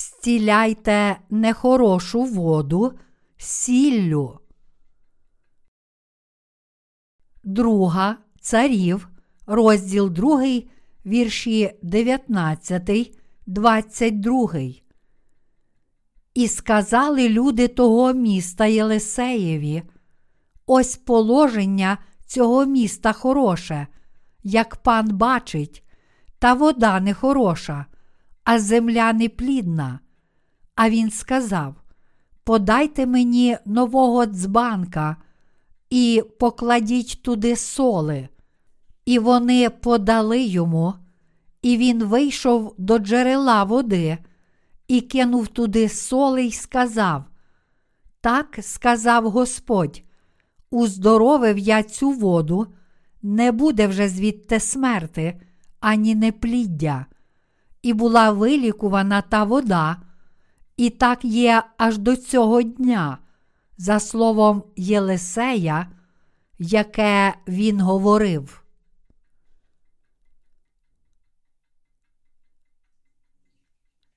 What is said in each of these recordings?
Стіляйте нехорошу воду сіллю. Друга царів, розділ 2, вірші 19, 22. І сказали люди того міста Єлисеєві, ось положення цього міста хороше, як пан бачить, та вода не хороша, а земля неплідна. А він сказав: Подайте мені нового дзбанка і покладіть туди соли. І вони подали йому, і він вийшов до джерела води і кинув туди соли й сказав: Так сказав Господь, уздоровив я цю воду, не буде вже звідти смерти, ані непліддя. І була вилікувана та вода, і так є аж до цього дня, за словом Єлисея, яке він говорив.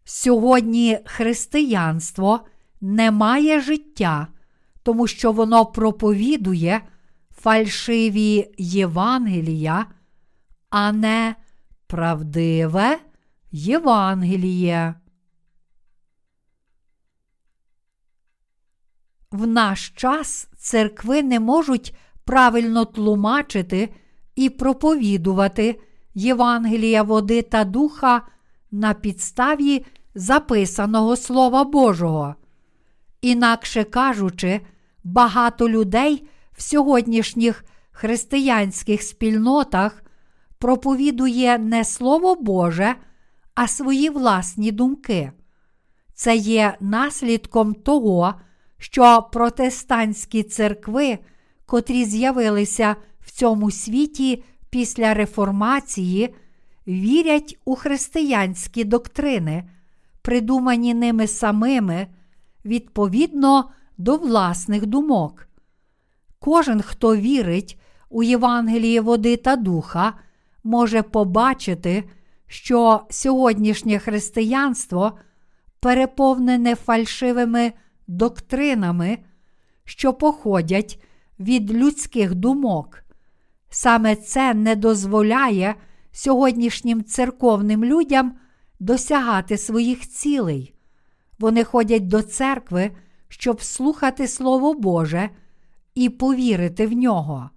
Сьогодні християнство не має життя, тому що воно проповідує фальшиві Євангелія, а не правдиве Євангеліє. В наш час церкви не можуть правильно тлумачити і проповідувати Євангелія води та духа на підставі записаного Слова Божого. Інакше кажучи, багато людей в сьогоднішніх християнських спільнотах проповідує не Слово Боже, а свої власні думки. Це є наслідком того, що протестантські церкви, котрі з'явилися в цьому світі після реформації, вірять у християнські доктрини, придумані ними самими відповідно до власних думок. Кожен, хто вірить у Євангеліє води та духа, може побачити, що сьогоднішнє християнство переповнене фальшивими доктринами, що походять від людських думок. Саме це не дозволяє сьогоднішнім церковним людям досягати своїх цілей. Вони ходять до церкви, щоб слухати Слово Боже і повірити в нього,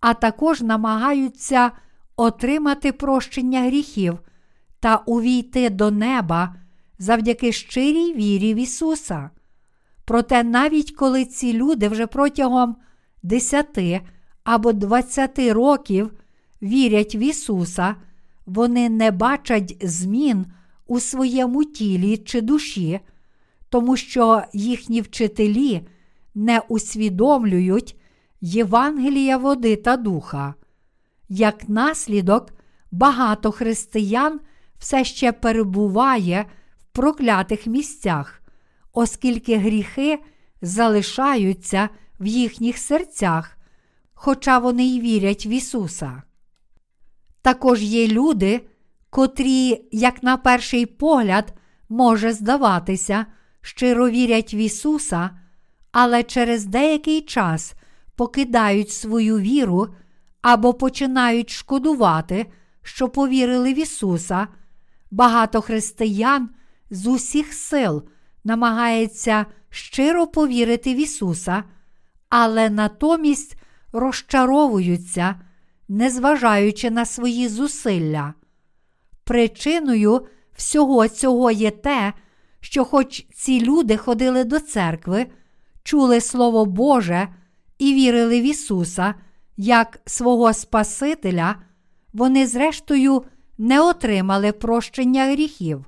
а також намагаються отримати прощення гріхів та увійти до неба завдяки щирій вірі в Ісуса. Проте, навіть коли ці люди вже протягом 10 або 20 років вірять в Ісуса, вони не бачать змін у своєму тілі чи душі, тому що їхні вчителі не усвідомлюють Євангелія води та духа. Як наслідок, багато християн все ще перебуває в проклятих місцях, оскільки гріхи залишаються в їхніх серцях, хоча вони й вірять в Ісуса. Також є люди, котрі, як на перший погляд, може здаватися, щиро вірять в Ісуса, але через деякий час покидають свою віру або починають шкодувати, що повірили в Ісуса. Багато християн з усіх сил намагається щиро повірити в Ісуса, але натомість розчаровуються незважаючи на свої зусилля. Причиною всього цього є те, що, хоч ці люди ходили до церкви, чули Слово Боже і вірили в Ісуса як свого Спасителя, вони, зрештою, не отримали прощення гріхів.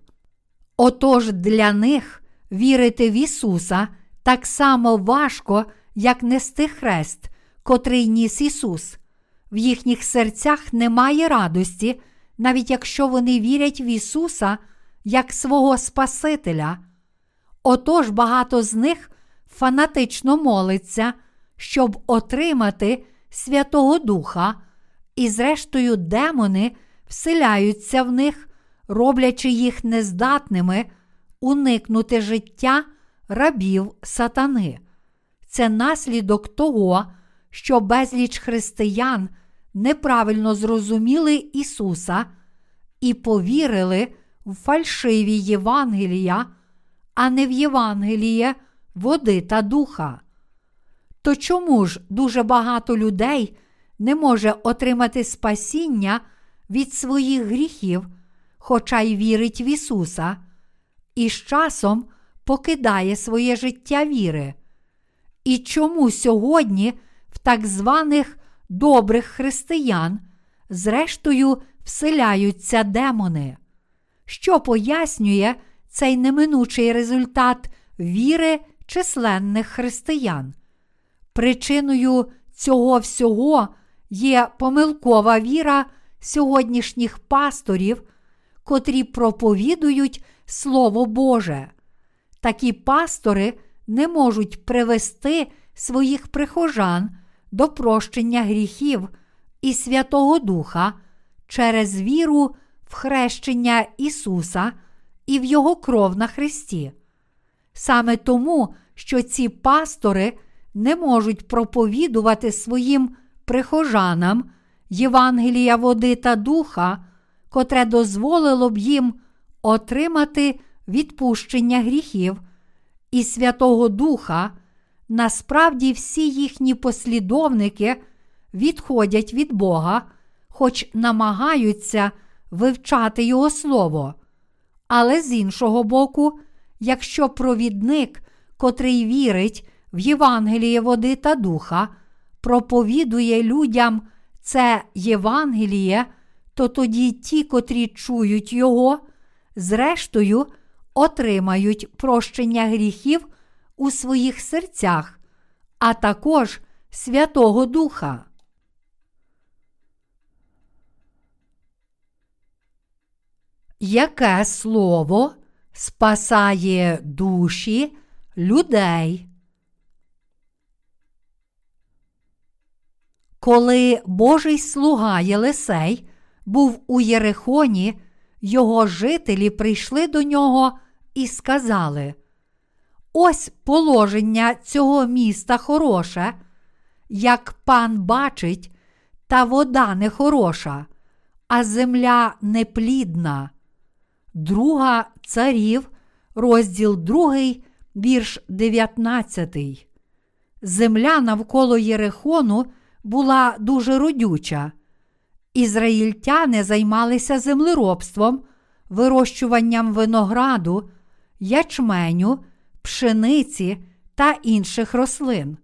Отож для них вірити в Ісуса так само важко, як нести хрест, котрий ніс Ісус в їхніх серцях немає радості, навіть якщо вони вірять в Ісуса як свого Спасителя. Отож багато з них фанатично молиться, щоб отримати Святого Духа, і, зрештою, демони вселяються в них, роблячи їх нездатними уникнути життя рабів сатани. Це наслідок того, що безліч християн неправильно зрозуміли Ісуса і повірили в фальшиві Євангелія, а не в Євангеліє води та духа. То чому ж дуже багато людей не може отримати спасіння від своїх гріхів, хоча й вірить в Ісуса, і з часом покидає своє життя віри? І чому сьогодні в так званих добрих християн, зрештою, вселяються демони? Що пояснює цей неминучий результат віри численних християн? Причиною цього всього є помилкова віра сьогоднішніх пасторів, котрі проповідують Слово Боже. Такі пастори не можуть привести своїх прихожан до прощення гріхів і Святого Духа через віру в хрещення Ісуса і в Його кров на Христі. Саме тому, що ці пастори не можуть проповідувати своїм прихожанам Євангелія води та духа, котре дозволило б їм отримати відпущення гріхів і Святого Духа, насправді всі їхні послідовники відходять від Бога, хоч намагаються вивчати Його Слово. Але з іншого боку, якщо провідник, котрий вірить в Євангеліє води та духа, проповідує людям це Євангеліє, то тоді ті, котрі чують його, зрештою отримають прощення гріхів у своїх серцях, а також Святого Духа. Яке слово спасає душі людей? Коли Божий слуга Єлисей був у Єрихоні, його жителі прийшли до нього і сказали: Ось положення цього міста хороше, як пан бачить, та вода нехороша, а земля неплідна. Друга царів, розділ 2, вірш 19. Земля навколо Єрихону була дуже родюча. Ізраїльтяни займалися землеробством, вирощуванням винограду, ячменю, пшениці та інших рослин.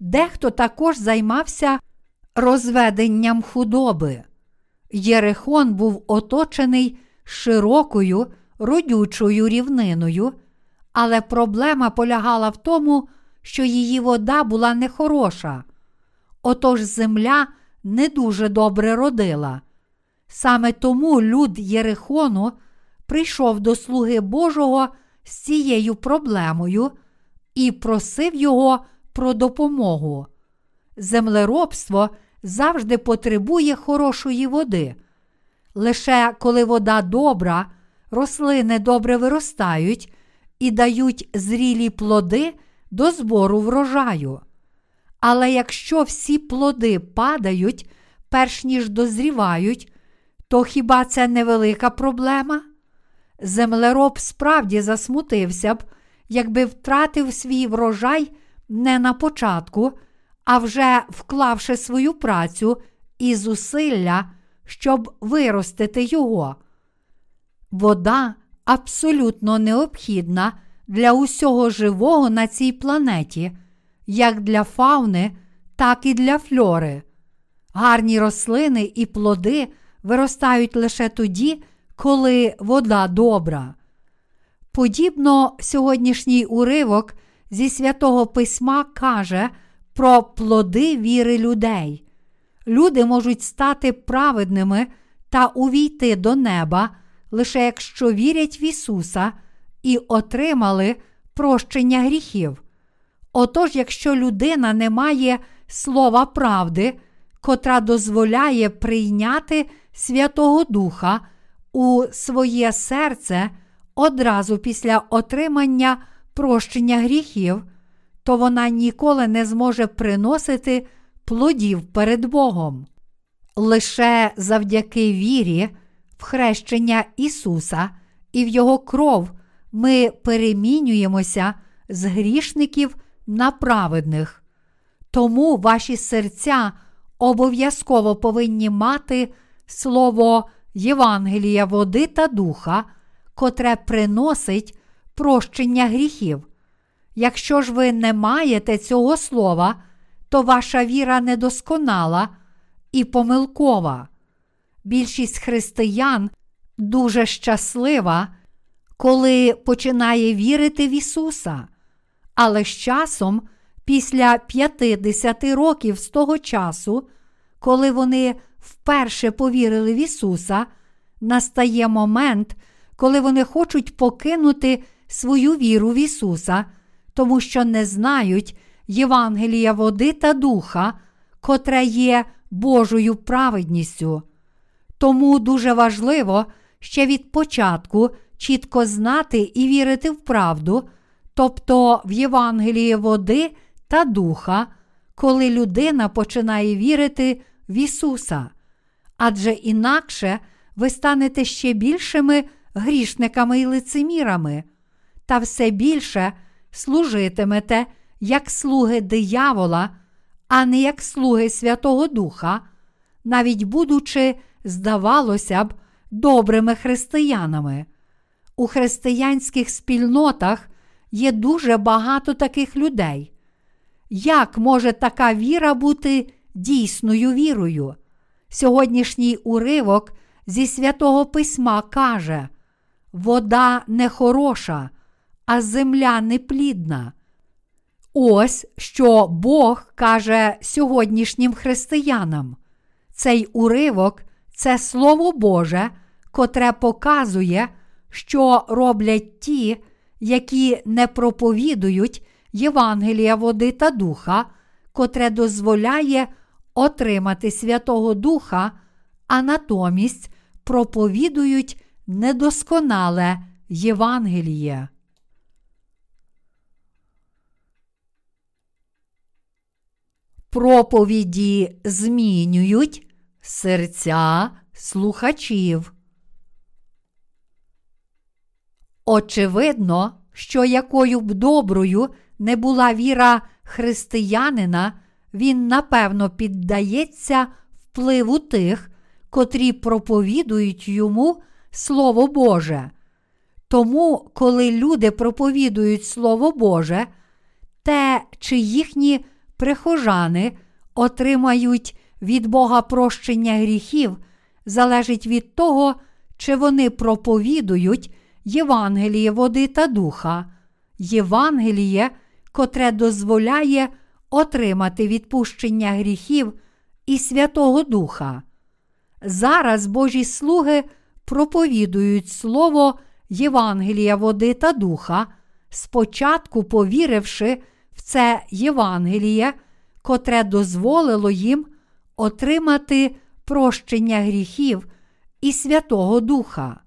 Дехто також займався розведенням худоби. Єрихон був оточений широкою родючою рівниною, але проблема полягала в тому, що її вода була нехороша. Отож земля не дуже добре родила. Саме тому люд Єрихону прийшов до слуги Божого з цією проблемою і просив його про допомогу. Землеробство завжди потребує хорошої води. Лише коли вода добра, рослини добре виростають і дають зрілі плоди до збору врожаю. Але якщо всі плоди падають, перш ніж дозрівають, то хіба це невелика проблема? Землероб справді засмутився б, якби втратив свій врожай не на початку, а вже вклавши свою працю і зусилля, щоб виростити його. Вода абсолютно необхідна для усього живого на цій планеті як для фауни, так і для фльори. Гарні рослини і плоди виростають лише тоді, коли вода добра. Подібно сьогоднішній уривок зі святого письма каже про плоди віри людей. Люди можуть стати праведними та увійти до неба, лише якщо вірять в Ісуса і отримали прощення гріхів. Отож, якщо людина не має слова правди, котра дозволяє прийняти Святого Духа у своє серце, одразу після отримання прощення гріхів, то вона ніколи не зможе приносити плодів перед Богом. Лише завдяки вірі, в хрещення Ісуса і в Його кров ми перемінюємося з грішників на праведних. Тому ваші серця обов'язково повинні мати слово Євангелія води та духа, котре приносить прощення гріхів. Якщо ж ви не маєте цього слова, то ваша віра недосконала і помилкова. Більшість християн дуже щаслива, коли починає вірити в Ісуса. Але з часом, після 50 років з того часу, коли вони вперше повірили в Ісуса, настає момент, коли вони хочуть покинути свою віру в Ісуса, тому що не знають Євангелія води та духа, котре є Божою праведністю. Тому дуже важливо ще від початку чітко знати і вірити в правду, тобто в Євангеліє води та духа, коли людина починає вірити в Ісуса. Адже інакше ви станете ще більшими грішниками і лицемірами, та все більше служитимете як слуги диявола, а не як слуги Святого Духа, навіть будучи, здавалося б, добрими християнами. У християнських спільнотах є дуже багато таких людей. Як може така віра бути дійсною вірою? Сьогоднішній уривок зі святого письма каже: вода не хороша, а земля неплідна. Ось що Бог каже сьогоднішнім християнам. Цей уривок це Слово Боже, котре показує, що роблять ті, які не проповідують Євангелія води та духа, котре дозволяє отримати Святого Духа, а натомість проповідують недосконале Євангеліє. Проповіді змінюють серця слухачів. Очевидно, що якою б доброю не була віра християнина, він напевно піддається впливу тих, котрі проповідують йому Слово Боже. Тому, коли люди проповідують Слово Боже, те, чи їхні прихожани отримають від Бога прощення гріхів, залежить від того, чи вони проповідують Євангеліє води та духа, Євангеліє, котре дозволяє отримати відпущення гріхів і Святого Духа. Зараз Божі слуги проповідують Слово Євангелія води та духа, спочатку повіривши в це Євангеліє, котре дозволило їм отримати прощення гріхів і Святого Духа.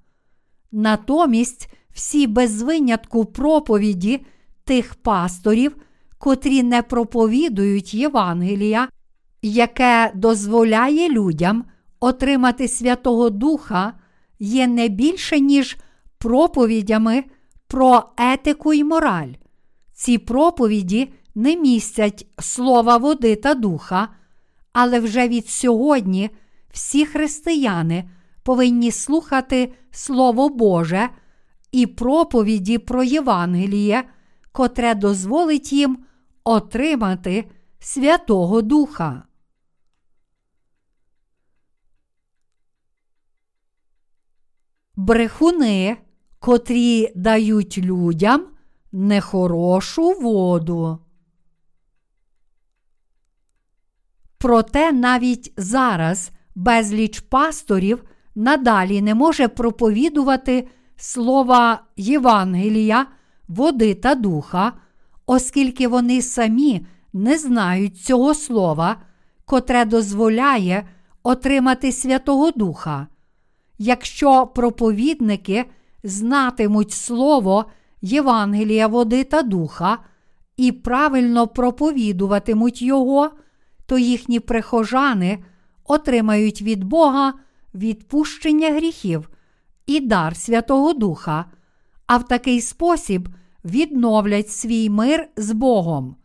Натомість всі без винятку проповіді тих пасторів, котрі не проповідують Євангелія, яке дозволяє людям отримати Святого Духа, є не більше, ніж проповідями про етику і мораль. Ці проповіді не містять слова води та духа, але вже від сьогодні всі християни повинні слухати Слово Боже і проповіді про Євангеліє, котре дозволить їм отримати Святого Духа. Брехуни, котрі дають людям нехорошу воду. Проте навіть зараз безліч пасторів надалі не може проповідувати слова Євангелія, води та духа, оскільки вони самі не знають цього слова, котре дозволяє отримати Святого Духа. Якщо проповідники знатимуть Слово Євангелія води та духа і правильно проповідуватимуть Його, то їхні прихожани отримають від Бога відпущення гріхів і дар Святого Духа, а в такий спосіб відновлять свій мир з Богом.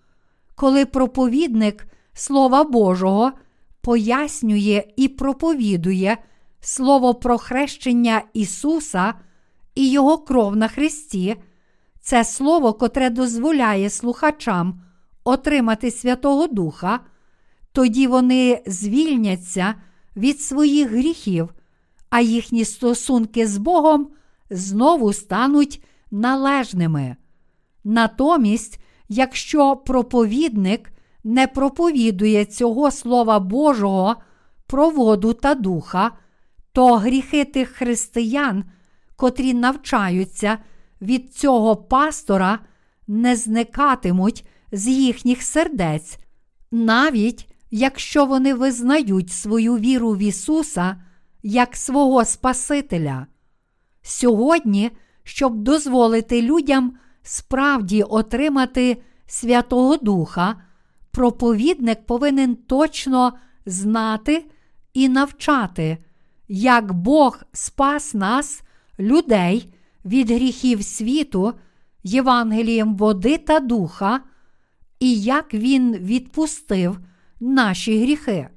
Коли проповідник Слова Божого пояснює і проповідує Слово про хрещення Ісуса і Його кров на Христі, це слово, котре дозволяє слухачам отримати Святого Духа, тоді вони звільняться від своїх гріхів, а їхні стосунки з Богом знову стануть належними. Натомість, якщо проповідник не проповідує цього Слова Божого про воду та духа, то гріхи тих християн, котрі навчаються від цього пастора, не зникатимуть з їхніх сердець, навіть якщо вони визнають свою віру в Ісуса як свого Спасителя. Сьогодні, щоб дозволити людям справді отримати Святого Духа, проповідник повинен точно знати і навчати, як Бог спас нас, людей, від гріхів світу, Євангелієм води та духа, і як Він відпустив наші гріхи.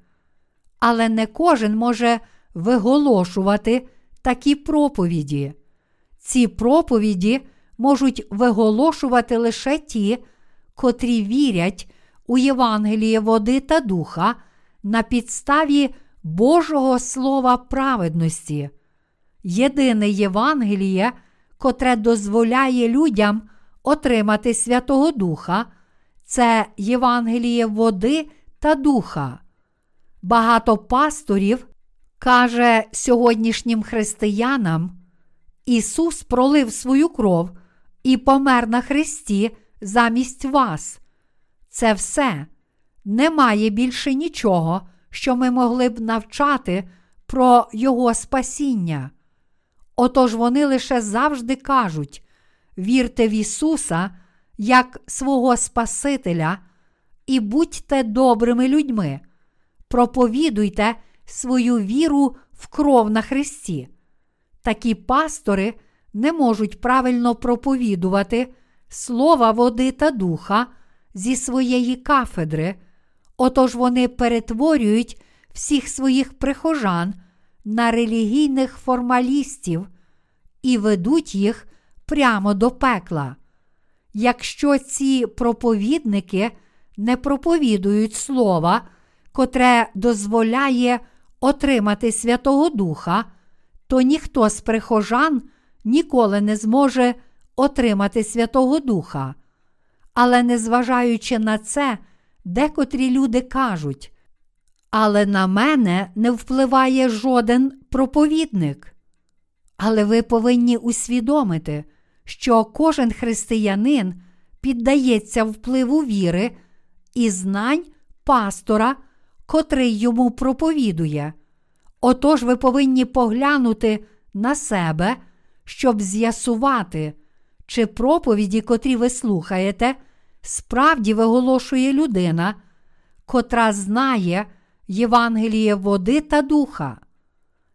Але не кожен може виголошувати такі проповіді. Ці проповіді можуть виголошувати лише ті, котрі вірять у Євангеліє води та духа на підставі Божого Слова праведності. Єдине Євангеліє, котре дозволяє людям отримати Святого Духа, це Євангеліє води та духа. Багато пасторів каже сьогоднішнім християнам, Ісус пролив свою кров і помер на Христі замість вас. Це все. Немає більше нічого, що ми могли б навчати про Його спасіння. Отож вони лише завжди кажуть: вірте в Ісуса як свого Спасителя і будьте добрими людьми, проповідуйте свою віру в кров на Христі. Такі пастори не можуть правильно проповідувати слова води та духа зі своєї кафедри, отож вони перетворюють всіх своїх прихожан на релігійних формалістів і ведуть їх прямо до пекла. Якщо ці проповідники не проповідують слова, котре дозволяє отримати Святого Духа, то ніхто з прихожан ніколи не зможе отримати Святого Духа. Але незважаючи на це, декотрі люди кажуть, але на мене не впливає жоден проповідник. Але ви повинні усвідомити, що кожен християнин піддається впливу віри і знань пастора, котрий йому проповідує. Отож ви повинні поглянути на себе, щоб з'ясувати, чи проповіді, котрі ви слухаєте, справді виголошує людина, котра знає Євангеліє води та духа.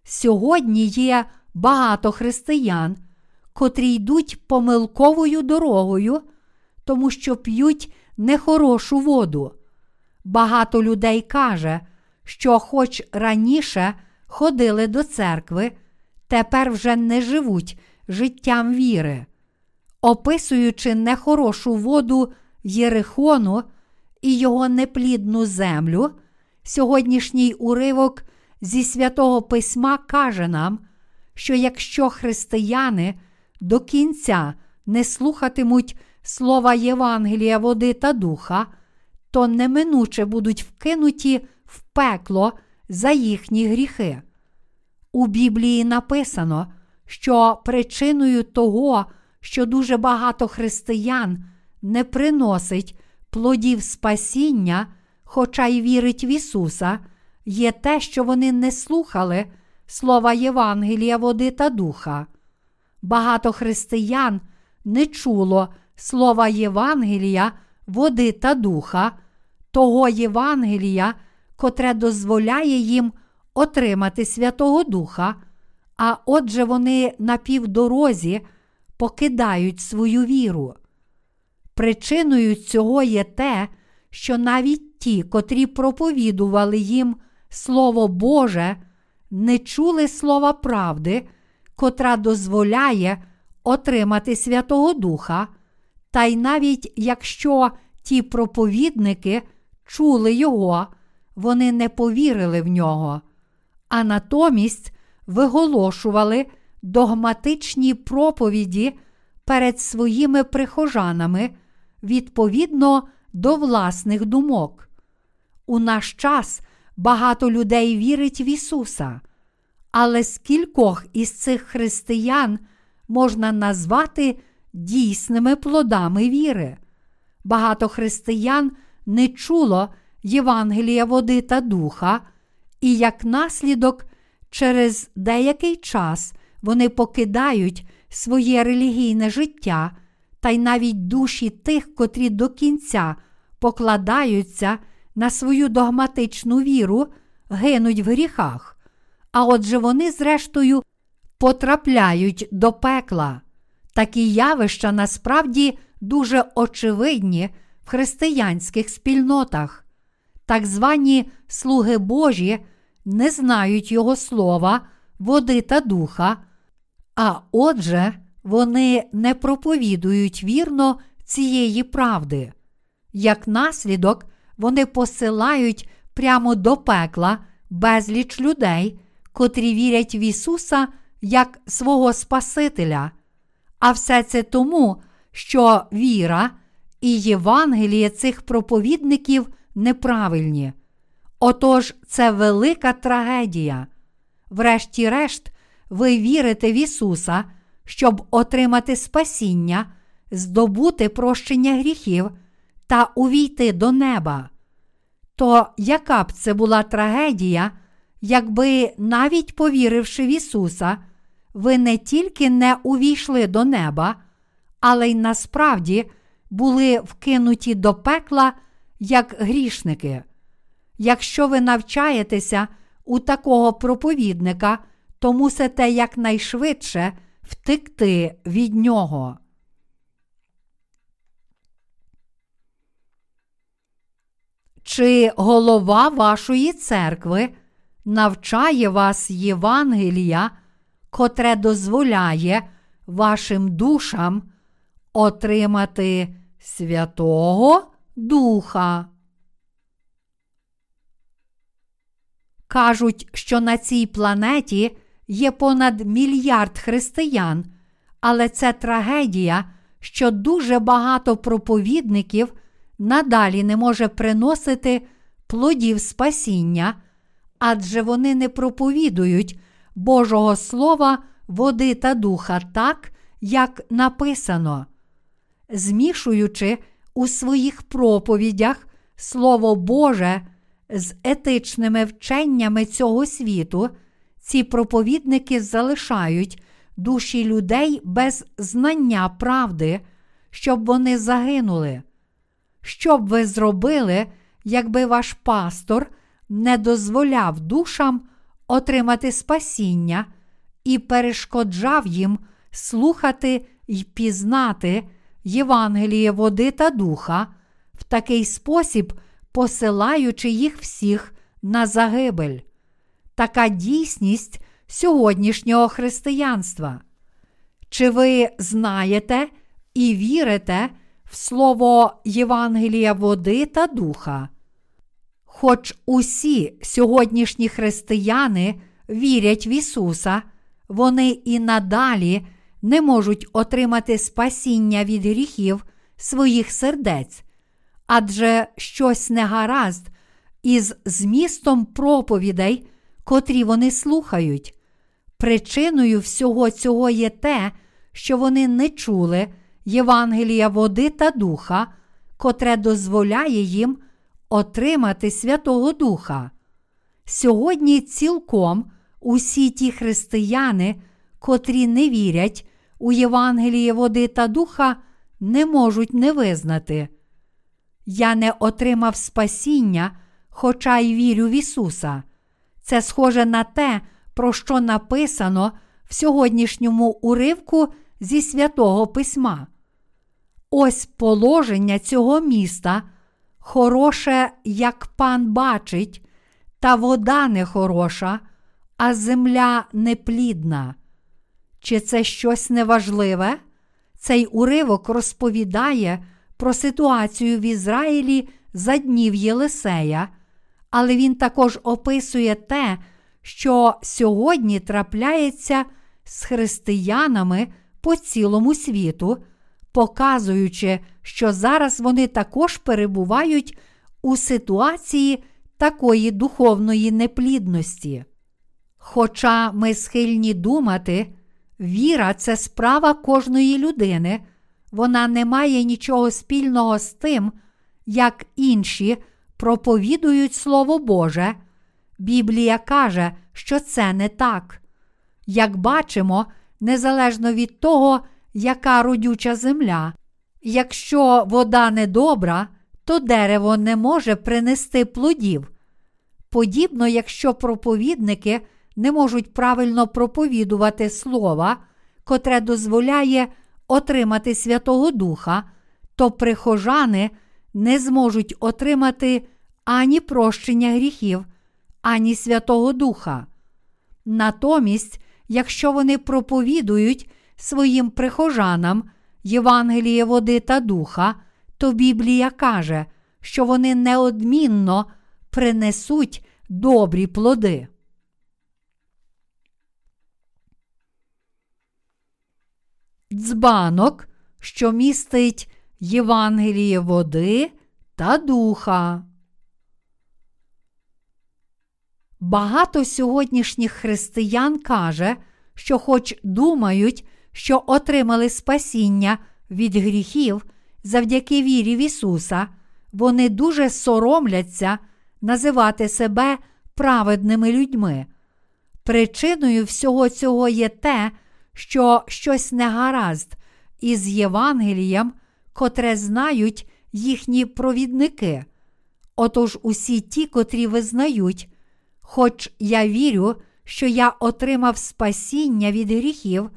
Сьогодні є багато християн, котрі йдуть помилковою дорогою, тому що п'ють нехорошу воду. Багато людей каже, що, хоч раніше ходили до церкви, тепер вже не живуть життям віри. Описуючи нехорошу воду Єрихону і його неплідну землю, сьогоднішній уривок зі святого Письма каже нам, що якщо християни до кінця не слухатимуть слова Євангелія, води та духа, то неминуче будуть вкинуті в пекло за їхні гріхи. У Біблії написано, що причиною того, що дуже багато християн не приносить плодів спасіння, хоча й вірить в Ісуса, є те, що вони не слухали слова Євангелія, води та духа. багато християн не чуло слова Євангелія, води та духа, того Євангелія, котре дозволяє їм отримати Святого Духа, а отже вони на півдорозі покидають свою віру. Причиною цього є те, що навіть ті, котрі проповідували їм Слово Боже, не чули слова правди, котра дозволяє отримати Святого Духа, та й навіть якщо ті проповідники чули Його, вони не повірили в нього, а натомість виголошували догматичні проповіді перед своїми прихожанами відповідно до власних думок. У наш час багато людей вірить в Ісуса, але скількох із цих християн можна назвати дійсними плодами віри. Багато християн не чуло Євангелія води та духа, і як наслідок, через деякий час вони покидають своє релігійне життя та й навіть душі тих, котрі до кінця покладаються на свою догматичну віру, гинуть в гріхах. А отже вони, зрештою, потрапляють до пекла. Такі явища насправді дуже очевидні в християнських спільнотах. Так звані слуги Божі не знають Його слова, води та духа, а отже, вони не проповідують вірно цієї правди. Як наслідок, вони посилають прямо до пекла безліч людей, котрі вірять в Ісуса як свого Спасителя. А все це тому, що віра і Євангеліє цих проповідників неправильні. Отож, це велика трагедія. Врешті-решт, ви вірите в Ісуса, щоб отримати спасіння, здобути прощення гріхів та увійти до неба. То яка б це була трагедія, якби, навіть повіривши в Ісуса, ви не тільки не увійшли до неба, але й насправді були вкинуті до пекла як грішники. Якщо ви навчаєтеся у такого проповідника, то мусите якнайшвидше втекти від нього. Чи голова вашої церкви навчає вас Євангелія, котре дозволяє вашим душам отримати Святого Духа? Кажуть, що на цій планеті є понад мільярд християн, але це трагедія, що дуже багато проповідників надалі не може приносити плодів спасіння, адже вони не проповідують Божого Слова, води та духа так, як написано, змішуючи у своїх проповідях Слово Боже з етичними вченнями цього світу, ці проповідники залишають душі людей без знання правди, щоб вони загинули. Що б ви зробили, якби ваш пастор не дозволяв душам отримати спасіння і перешкоджав їм слухати й пізнати Євангеліє води та духа, в такий спосіб посилаючи їх всіх на загибель. Така дійсність сьогоднішнього християнства. Чи ви знаєте і вірите в слово Євангелія води та духа? Хоч усі сьогоднішні християни вірять в Ісуса, вони і надалі не можуть отримати спасіння від гріхів своїх сердець, адже щось негаразд із змістом проповідей, котрі вони слухають. Причиною всього цього є те, що вони не чули Євангелія води та духа, котре дозволяє їм отримати Святого Духа. Сьогодні цілком усі ті християни, котрі не вірять у Євангелії води та духа не можуть не визнати. Я не отримав спасіння, хоча й вірю в Ісуса. Це схоже на те, про що написано в сьогоднішньому уривку зі святого письма. Ось положення цього міста хороше, як пан бачить, та вода нехороша, а земля неплідна. Чи це щось неважливе? Цей уривок розповідає про ситуацію в Ізраїлі за днів Єлисея, але він також описує те, що сьогодні трапляється з християнами по цілому світу, показуючи, що зараз вони також перебувають у ситуації такої духовної неплідності. Хоча ми схильні думати, віра це справа кожної людини, вона не має нічого спільного з тим, як інші проповідують Слово Боже. Біблія каже, що це не так. Як бачимо, незалежно від того, яка родюча земля, якщо вода недобра, то дерево не може принести плодів. Подібно, якщо проповідники не можуть правильно проповідувати слова, котре дозволяє отримати Святого Духа, то прихожани не зможуть отримати ані прощення гріхів, ані Святого Духа. Натомість, якщо вони проповідують своїм прихожанам Євангеліє води та духа, то Біблія каже, що вони неодмінно принесуть добрі плоди. Дзбанок, що містить Євангеліє води та духа. Багато сьогоднішніх християн каже, що, хоч думають, що отримали спасіння від гріхів завдяки вірі в Ісуса, вони дуже соромляться називати себе праведними людьми. Причиною всього цього є те, що щось негаразд із Євангелієм, котре знають їхні провідники. Отож усі ті, котрі визнають, хоч я вірю, що я отримав спасіння від гріхів,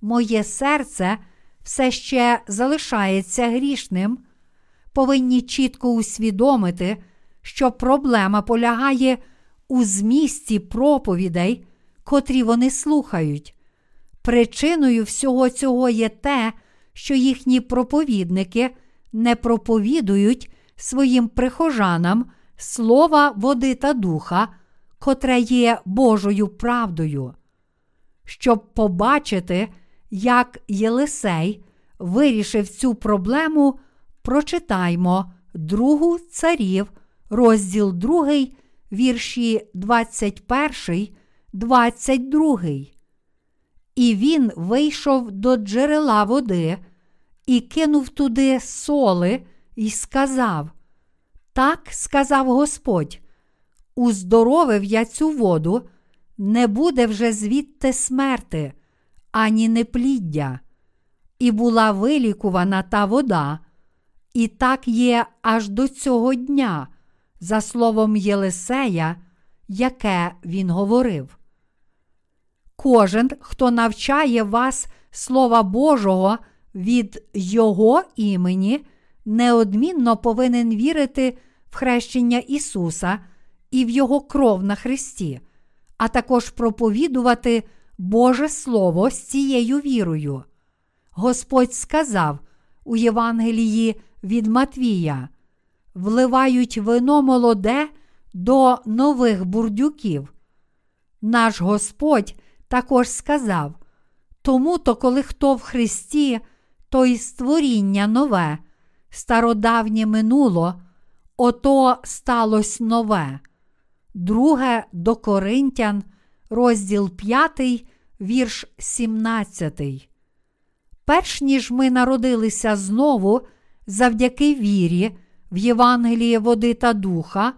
моє серце все ще залишається грішним, повинні чітко усвідомити, що проблема полягає у змісті проповідей, котрі вони слухають. Причиною всього цього є те, що їхні проповідники не проповідують своїм прихожанам слова води та духа, котре є Божою правдою. Щоб побачити, як Єлисей вирішив цю проблему, прочитаймо другу царів, розділ 2, вірші 21, 22. І він вийшов до джерела води і кинув туди соли, і сказав: Так сказав Господь, уздоровив я цю воду, не буде вже звідти смерти, ані непліддя, і була вилікувана та вода, і так є аж до цього дня, за словом Єлисея, яке він говорив. Кожен, хто навчає вас Слова Божого від Його імені, неодмінно повинен вірити в хрещення Ісуса і в Його кров на Христі, а також проповідувати Боже Слово з цією вірою. Господь сказав у Євангелії від Матвія: вливають вино молоде до нових бурдюків. Наш Господь також сказав: тому то, коли хто в Христі, то й створіння нове, стародавнє минуло, ото сталося нове. Друге до Коринтян, розділ 5, вірш 17. Перш ніж ми народилися знову завдяки вірі в Євангеліє води та духа,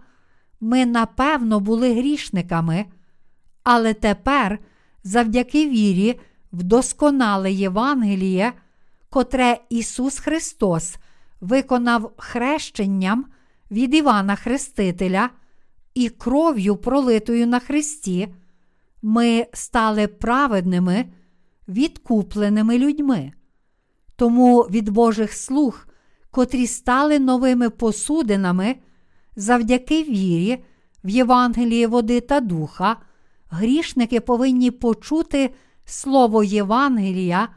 ми напевно були грішниками, але тепер, завдяки вірі в досконале Євангеліє, котре Ісус Христос виконав хрещенням від Івана Хрестителя і кров'ю, пролитою на Христі, ми стали праведними, відкупленими людьми. Тому від Божих слуг, котрі стали новими посудинами завдяки вірі в Євангеліє води та духа, грішники повинні почути слово Євангелія,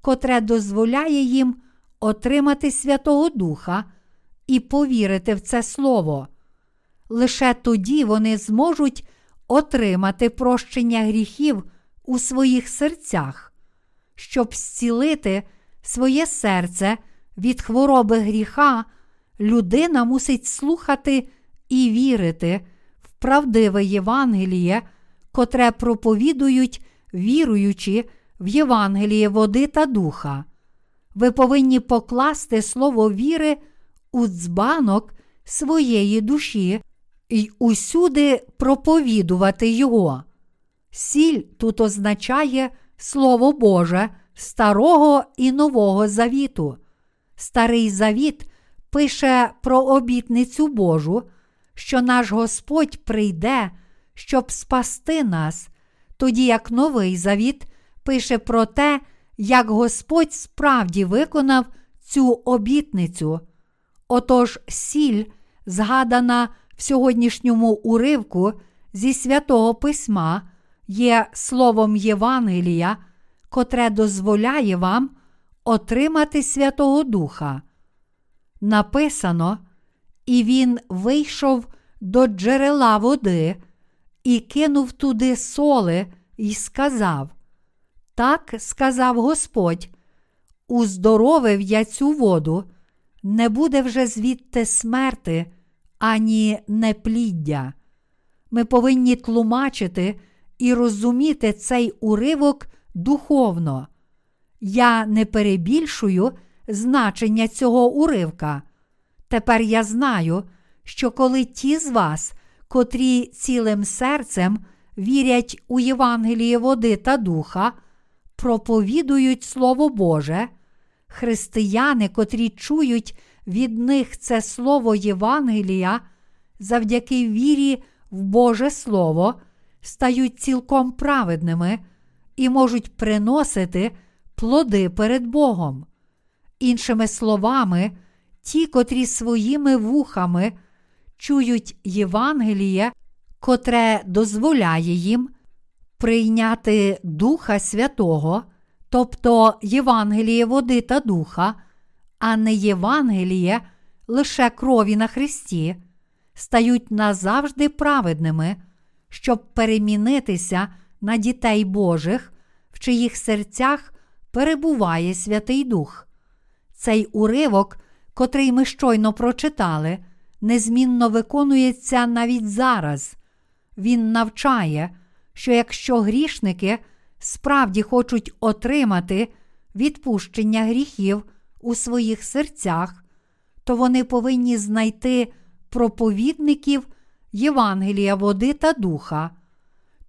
котре дозволяє їм отримати Святого Духа і повірити в це Слово. Лише тоді вони зможуть отримати прощення гріхів у своїх серцях, щоб зцілити своє серце від хвороби гріха, людина мусить слухати і вірити в правдиве Євангеліє, котре проповідують віруючи в Євангеліє води та духа. Ви повинні покласти слово віри у дзбанок своєї душі і усюди проповідувати його. Сіль тут означає Слово Боже Старого і Нового Завіту. Старий Завіт пише про обітницю Божу, що наш Господь прийде, щоб спасти нас, тоді як Новий Завіт пише про те, як Господь справді виконав цю обітницю. Отож, сіль, згадана в сьогоднішньому уривку зі святого Письма, є словом Євангелія, котре дозволяє вам отримати Святого Духа. Написано, і він вийшов до джерела води і кинув туди соли, і сказав: Так сказав Господь, уздоровив я цю воду, не буде вже звідти смерти, ані непліддя. Ми повинні тлумачити і розуміти цей уривок духовно. Я не перебільшую значення цього уривка. Тепер я знаю, що коли ті з вас, котрі цілим серцем вірять у Євангеліє води та духа, проповідують Слово Боже, християни, котрі чують від них це Слово Євангелія, завдяки вірі в Боже Слово, стають цілком праведними і можуть приносити плоди перед Богом. Іншими словами, ті, котрі своїми вухами чують Євангеліє, котре дозволяє їм прийняти Духа Святого, тобто Євангеліє води та духа, а не Євангеліє лише крові на Христі, стають назавжди праведними, щоб перемінитися на дітей Божих, в чиїх серцях перебуває Святий Дух. Цей уривок, котрий ми щойно прочитали, незмінно виконується навіть зараз. Він навчає, що якщо грішники справді хочуть отримати відпущення гріхів у своїх серцях, то вони повинні знайти проповідників Євангелія води та духа,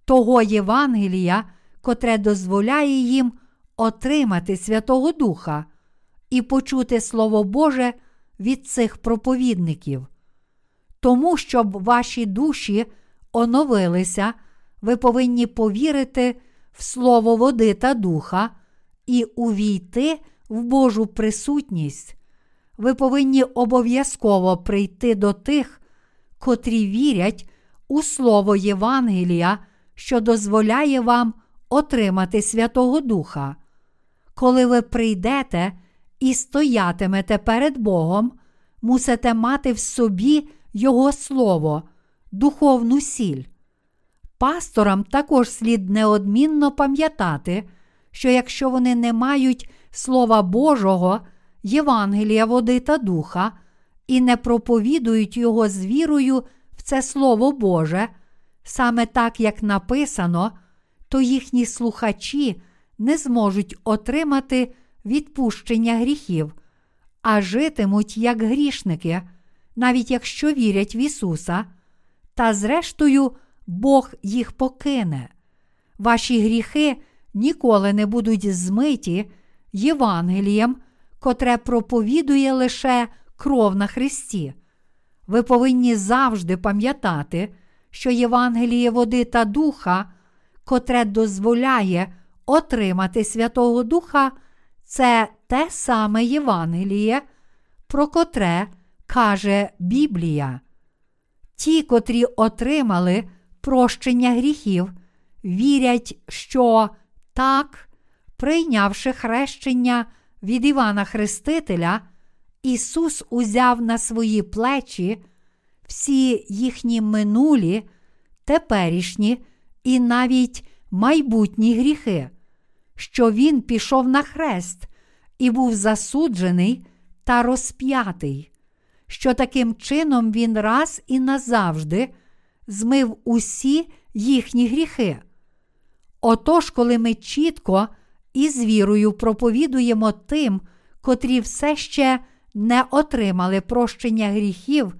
того Євангелія, котре дозволяє їм отримати Святого Духа і почути Слово Боже від цих проповідників. Тому, щоб ваші душі оновилися, ви повинні повірити в Слово води та духа і увійти в Божу присутність. Ви повинні обов'язково прийти до тих, котрі вірять у Слово Євангелія, що дозволяє вам отримати Святого Духа. Коли ви прийдете і стоятимете перед Богом, мусите мати в собі Його Слово, духовну сіль. Пасторам також слід неодмінно пам'ятати, що якщо вони не мають Слова Божого, Євангелія води та духа, і не проповідують його з вірою в це Слово Боже, саме так як написано, то їхні слухачі не зможуть отримати відпущення гріхів, а житимуть як грішники, навіть якщо вірять в Ісуса, та зрештою Бог їх покине. Ваші гріхи ніколи не будуть змиті Євангелієм, котре проповідує лише кров на Христі. Ви повинні завжди пам'ятати, що Євангеліє води та духа, котре дозволяє отримати Святого Духа, це те саме Євангеліє, про котре каже Біблія. Ті, котрі отримали прощення гріхів, вірять, що так, прийнявши хрещення від Івана Хрестителя, Ісус узяв на свої плечі всі їхні минулі, теперішні і навіть майбутні гріхи, що Він пішов на хрест і був засуджений та розп'ятий, що таким чином Він раз і назавжди змив усі їхні гріхи. Отож, коли ми чітко і з вірою проповідуємо тим, котрі все ще не отримали прощення гріхів,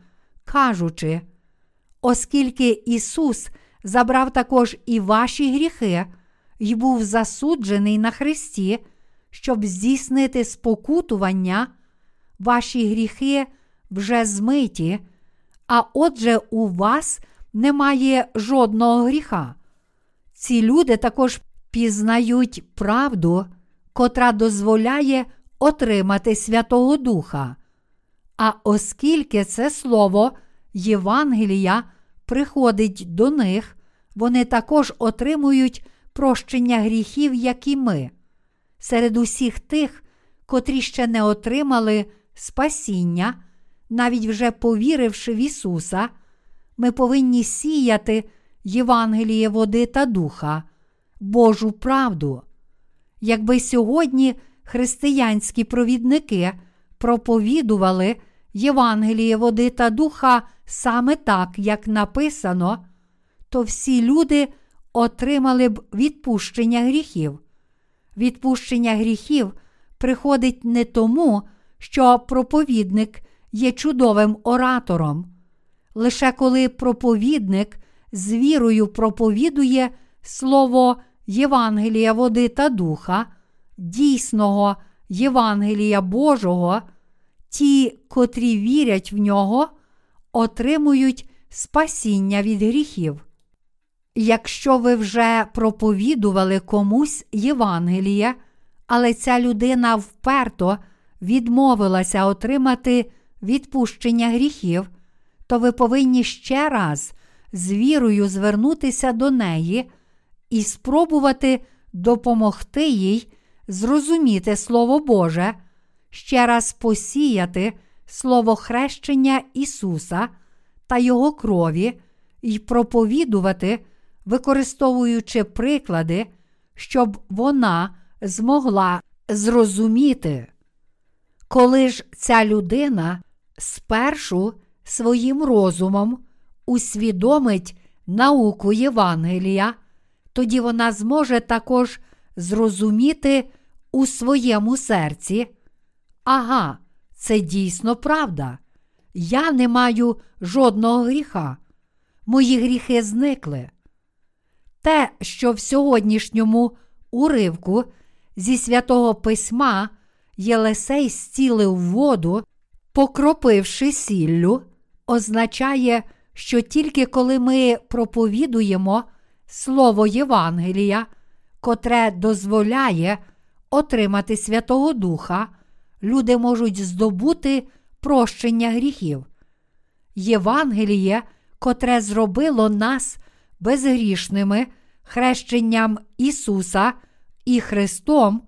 кажучи, оскільки Ісус забрав також і ваші гріхи, і був засуджений на Христі, щоб здійснити спокутування, ваші гріхи вже змиті, а отже, у вас немає жодного гріха. Ці люди також пізнають правду, котра дозволяє отримати Святого Духа. А оскільки це слово Євангелія приходить до них, вони також отримують прощення гріхів, як і ми. Серед усіх тих, котрі ще не отримали спасіння, навіть вже повіривши в Ісуса, ми повинні сіяти Євангеліє води та духа, Божу правду. Якби сьогодні християнські провідники проповідували Євангеліє води та духа саме так, як написано, то всі люди отримали б відпущення гріхів. Відпущення гріхів приходить не тому, що проповідник є чудовим оратором. Лише коли проповідник з вірою проповідує слово Євангелія води та духа, дійсного Євангелія Божого, ті, котрі вірять в нього, отримують спасіння від гріхів. Якщо ви вже проповідували комусь Євангеліє, але ця людина вперто відмовилася отримати відпущення гріхів, то ви повинні ще раз з вірою звернутися до неї і спробувати допомогти їй зрозуміти Слово Боже, ще раз посіяти Слово хрещення Ісуса та Його крові і проповідувати, використовуючи приклади, щоб вона змогла зрозуміти. Коли ж ця людина спершу своїм розумом усвідомить науку Євангелія, тоді вона зможе також зрозуміти у своєму серці. Ага, це дійсно правда. Я не маю жодного гріха. Мої гріхи зникли. Те, що в сьогоднішньому уривку зі святого письма Єлисей зцілив воду, покропивши сіллю, означає, що тільки коли ми проповідуємо Слово Євангелія, котре дозволяє отримати Святого Духа, люди можуть здобути прощення гріхів. Євангеліє, котре зробило нас безгрішними хрещенням Ісуса і Христом,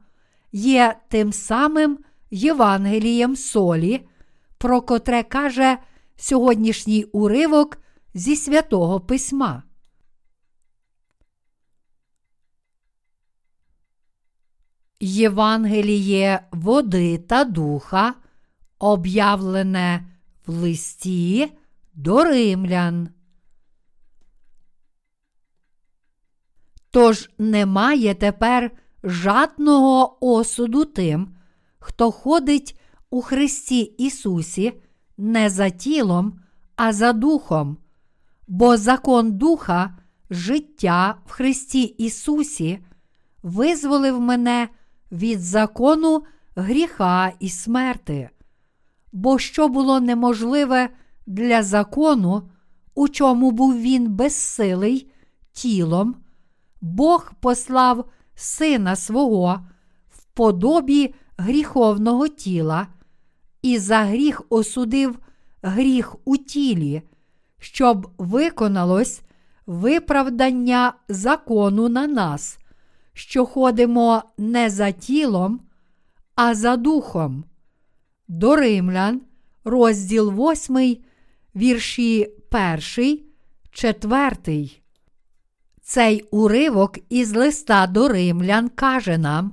є тим самим Євангелієм солі, про котре каже сьогоднішній уривок зі святого Письма. Євангеліє води та духа, об'явлене в листі до римлян. Тож немає тепер жадного осуду тим, хто ходить у Христі Ісусі не за тілом, а за духом, бо закон духа, життя в Христі Ісусі визволив мене від закону гріха і смерти. Бо що було неможливе для закону, у чому був він безсилий тілом, Бог послав Сина свого в подобі гріховного тіла і за гріх осудив гріх у тілі, щоб виконалось виправдання закону на нас, що ходимо не за тілом, а за духом. До Римлян, розділ 8, вірші 1, 4. Цей уривок із листа до римлян каже нам: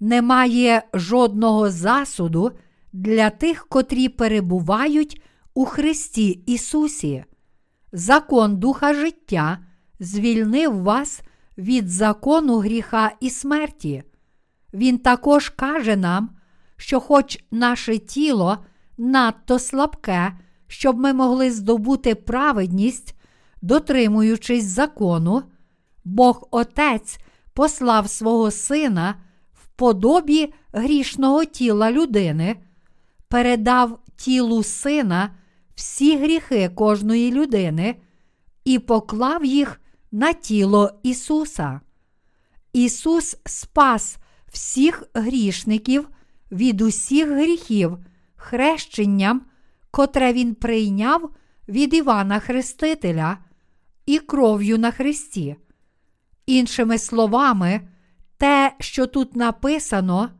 немає жодного засуду для тих, котрі перебувають у Христі Ісусі. Закон Духа життя звільнив вас від закону гріха і смерті. Він також каже нам, що, хоч наше тіло надто слабке, щоб ми могли здобути праведність, дотримуючись закону, Бог Отець послав свого Сина в подобі грішного тіла людини, передав тілу сина всі гріхи кожної людини і поклав їх на тіло Ісуса. Ісус спас всіх грішників від усіх гріхів хрещенням, котре Він прийняв від Івана Хрестителя і кров'ю на Христі. Іншими словами, те, що тут написано,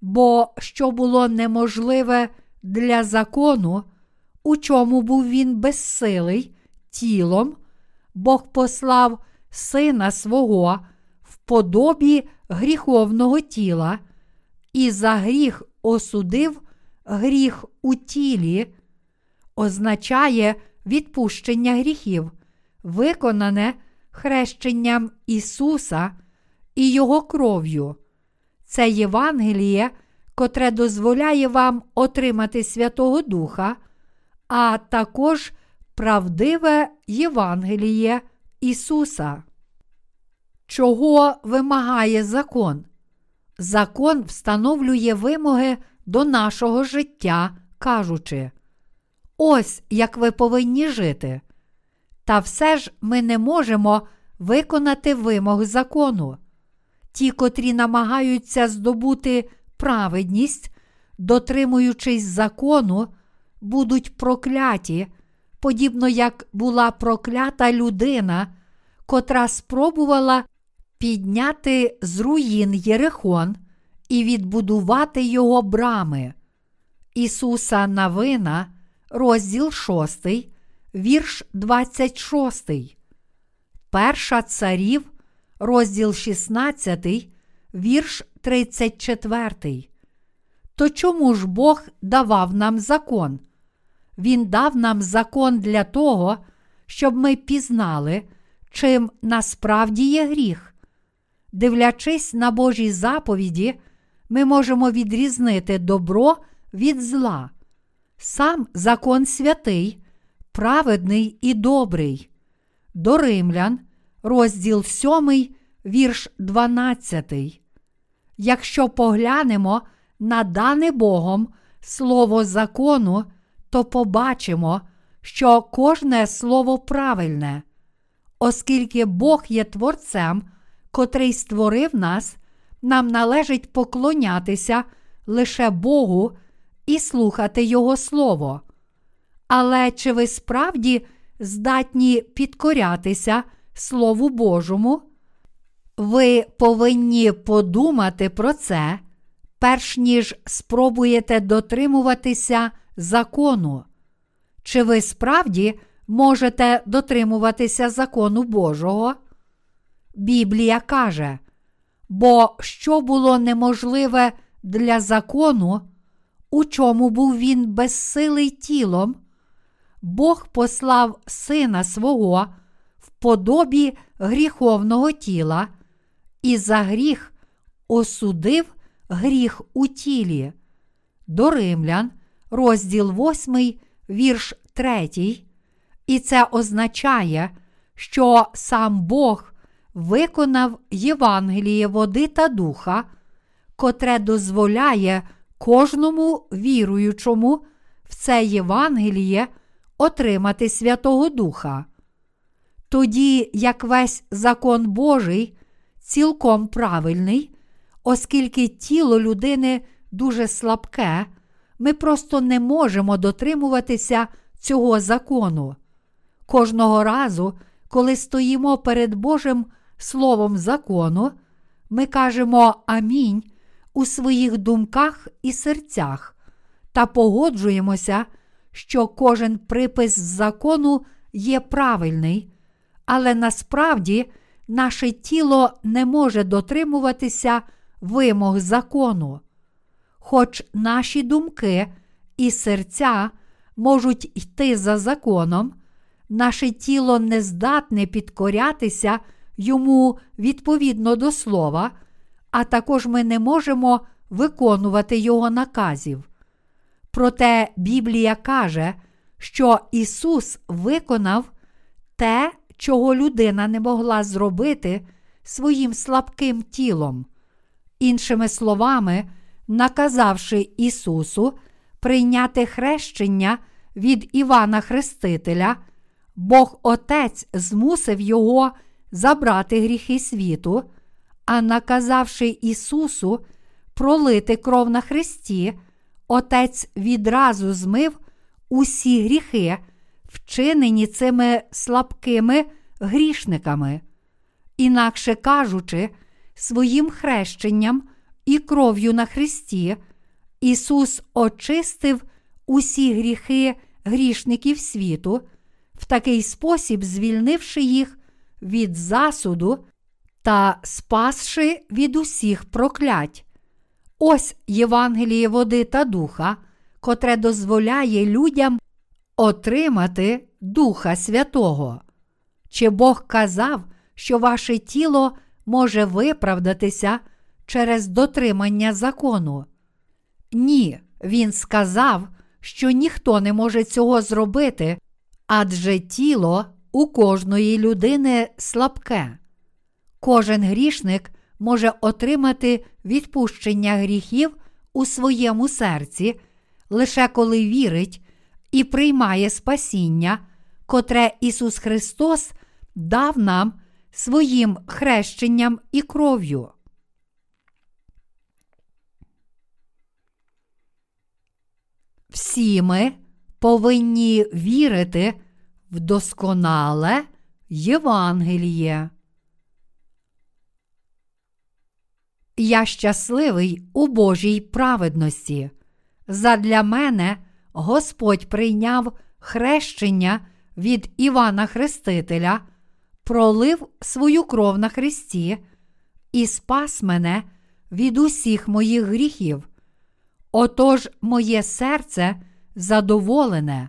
бо що було неможливе для закону, у чому був він безсилий тілом, Бог послав Сина свого в подобі гріховного тіла і за гріх осудив гріх у тілі, означає відпущення гріхів, виконане хрещенням Ісуса і Його кров'ю. Це Євангеліє, котре дозволяє вам отримати Святого Духа, а також правдиве Євангеліє Ісуса. Чого вимагає закон? Закон встановлює вимоги до нашого життя, кажучи, ось як ви повинні жити. Та все ж ми не можемо виконати вимог закону. Ті, котрі намагаються здобути праведність, дотримуючись закону, будуть прокляті, подібно як була проклята людина, котра спробувала підняти з руїн Єрихон і відбудувати його брами. Ісуса Навина, розділ 6, вірш 26. Перша царів, розділ 16, вірш 34. То чому ж Бог давав нам закон? Він дав нам закон для того, щоб ми пізнали, чим насправді є гріх. Дивлячись на Божі заповіді, ми можемо відрізнити добро від зла. Сам закон святий, праведний і добрий. До римлян, розділ 7, вірш 12. Якщо поглянемо на дане Богом слово закону, то побачимо, що кожне слово правильне, оскільки Бог є Творцем, котрий створив нас, нам належить поклонятися лише Богу і слухати Його Слово. Але чи ви справді здатні підкорятися Слову Божому? Ви повинні подумати про це, перш ніж спробуєте дотримуватися закону. Чи ви справді можете дотримуватися закону Божого? Біблія каже, бо що було неможливе для закону, у чому був він безсилий тілом, Бог послав Сина свого в подобі гріховного тіла і за гріх осудив гріх у тілі. До римлян, розділ 8, вірш 3. І це означає, що сам Бог виконав Євангеліє води та духа, котре дозволяє кожному віруючому в це Євангеліє отримати Святого Духа. Тоді як весь закон Божий цілком правильний, оскільки тіло людини дуже слабке, ми просто не можемо дотримуватися цього закону. Кожного разу, коли стоїмо перед Божим Словом закону, ми кажемо Амінь у своїх думках і серцях та погоджуємося, що кожен припис закону є правильний, але насправді наше тіло не може дотримуватися вимог закону. Хоч наші думки і серця можуть йти за законом, наше тіло не здатне підкорятися йому відповідно до слова, а також ми не можемо виконувати його наказів. Проте Біблія каже, що Ісус виконав те, чого людина не могла зробити своїм слабким тілом. Іншими словами, наказавши Ісусу прийняти хрещення від Івана Хрестителя, Бог Отець змусив Його забрати гріхи світу, а наказавши Ісусу пролити кров на Христі, Отець відразу змив усі гріхи, вчинені цими слабкими грішниками. Інакше кажучи, своїм хрещенням і кров'ю на Христі, Ісус очистив усі гріхи грішників світу, в такий спосіб звільнивши їх від засуду та спасши від усіх проклять. Ось Євангеліє води та духа, котре дозволяє людям отримати Духа Святого. Чи Бог казав, що ваше тіло може виправдатися через дотримання закону? Ні, Він сказав, що ніхто не може цього зробити, адже тіло у кожної людини слабке. Кожен грішник може отримати відпущення гріхів у своєму серці, лише коли вірить і приймає спасіння, котре Ісус Христос дав нам своїм хрещенням і кров'ю. Всі ми повинні вірити в досконале Євангеліє. Я щасливий у Божій праведності. Задля мене Господь прийняв хрещення від Івана Хрестителя, пролив свою кров на Христі і спас мене від усіх моїх гріхів. Отож, моє серце задоволене.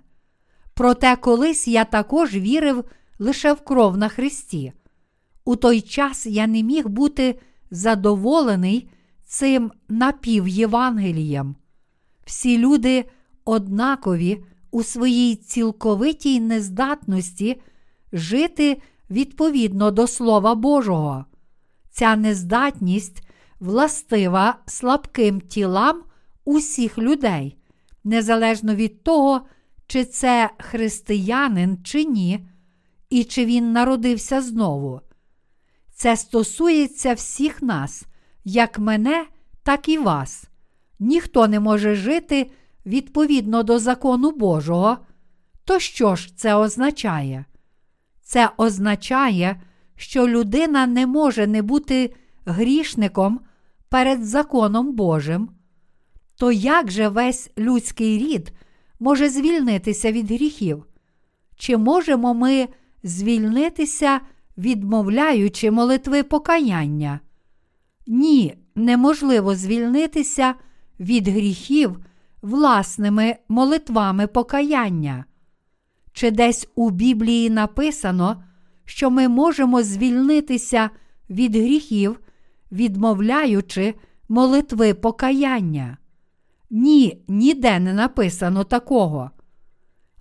Проте колись я також вірив лише в кров на Христі. У той час я не міг бути задоволений цим напівєвангелієм. Всі люди однакові у своїй цілковитій нездатності жити відповідно до Слова Божого. Ця нездатність властива слабким тілам усіх людей, незалежно від того, чи це християнин чи ні, і чи він народився знову. Це стосується всіх нас, як мене, так і вас. Ніхто не може жити відповідно до закону Божого. То що ж це означає? Це означає, що людина не може не бути грішником перед законом Божим. То як же весь людський рід може звільнитися від гріхів? Чи можемо ми звільнитися, відмовляючи молитви покаяння? Ні, неможливо звільнитися від гріхів власними молитвами покаяння. Чи десь у Біблії написано, що ми можемо звільнитися від гріхів, відмовляючи молитви покаяння? Ні, ніде не написано такого.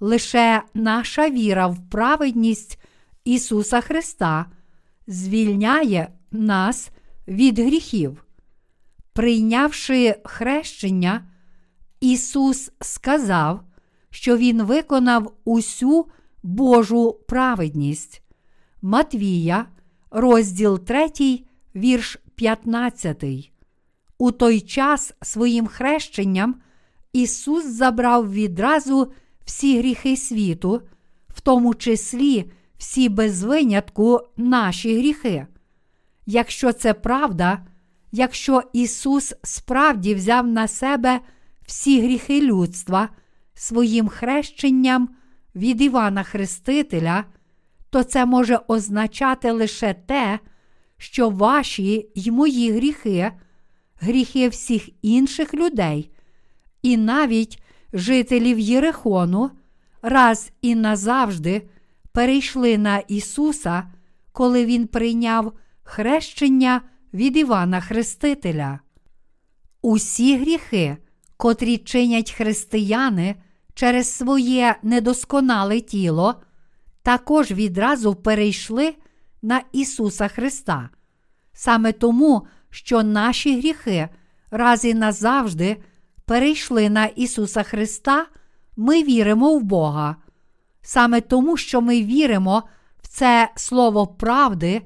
Лише наша віра в праведність Ісуса Христа звільняє нас від гріхів. Прийнявши хрещення, Ісус сказав, що Він виконав усю Божу праведність. Матвія, розділ 3, вірш 15. У той час своїм хрещенням Ісус забрав відразу всі гріхи світу, в тому числі всі без винятку наші гріхи. Якщо це правда, якщо Ісус справді взяв на себе всі гріхи людства своїм хрещенням від Івана Хрестителя, то це може означати лише те, що ваші й мої гріхи, гріхи всіх інших людей, і навіть жителів Єрихону раз і назавжди перейшли на Ісуса, коли Він прийняв хрещення від Івана Хрестителя. Усі гріхи, котрі чинять християни через своє недосконале тіло, також відразу перейшли на Ісуса Христа. Саме тому, що наші гріхи раз і назавжди перейшли на Ісуса Христа, ми віримо в Бога. Саме тому, що ми віримо в це Слово правди,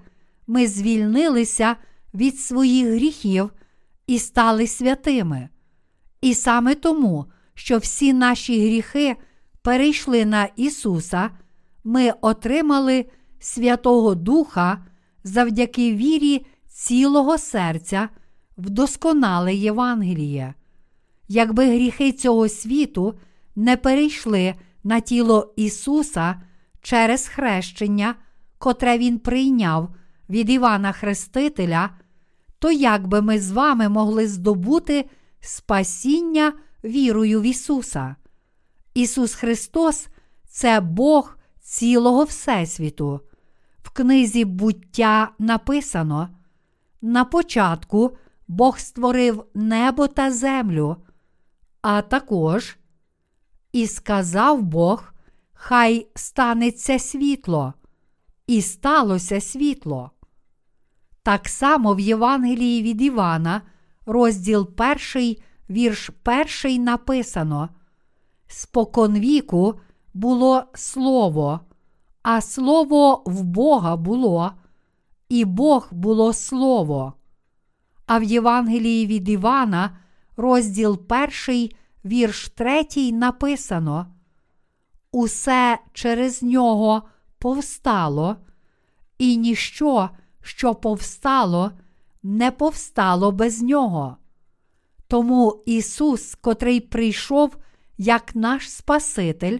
ми звільнилися від своїх гріхів і стали святими. І саме тому, що всі наші гріхи перейшли на Ісуса, ми отримали Святого Духа завдяки вірі цілого серця в досконале Євангеліє. Якби гріхи цього світу не перейшли на тіло Ісуса через хрещення, котре Він прийняв від Івана Хрестителя, то як би ми з вами могли здобути спасіння вірою в Ісуса? Ісус Христос це Бог цілого Всесвіту. В книзі буття написано: на початку Бог створив небо та землю, а також і сказав Бог, хай станеться світло, і сталося світло. Так само в Євангелії від Івана, розділ 1, вірш 1 написано: Споконвіку було слово, а слово в Бога було, і Бог було слово. А в Євангелії від Івана, розділ 1, вірш 3 написано: Усе через нього повстало, і ніщо, що повстало, не повстало без нього. Тому Ісус, котрий прийшов як наш Спаситель,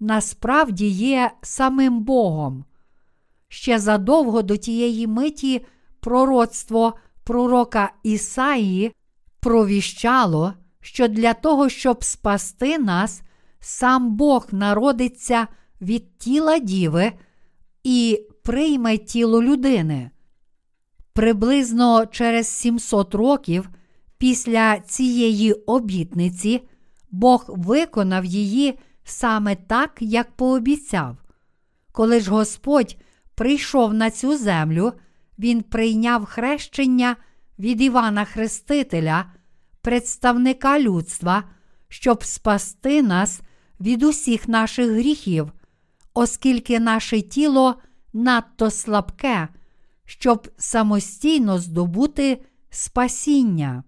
насправді є самим Богом. Ще задовго до тієї миті пророцтво пророка Ісаї провіщало, що для того, щоб спасти нас, сам Бог народиться від тіла діви і прийме тіло людини. Приблизно через 700 років після цієї обітниці Бог виконав її саме так, як пообіцяв. Коли ж Господь прийшов на цю землю, Він прийняв хрещення від Івана Хрестителя, представника людства, щоб спасти нас від усіх наших гріхів, оскільки наше тіло надто слабке, щоб самостійно здобути спасіння.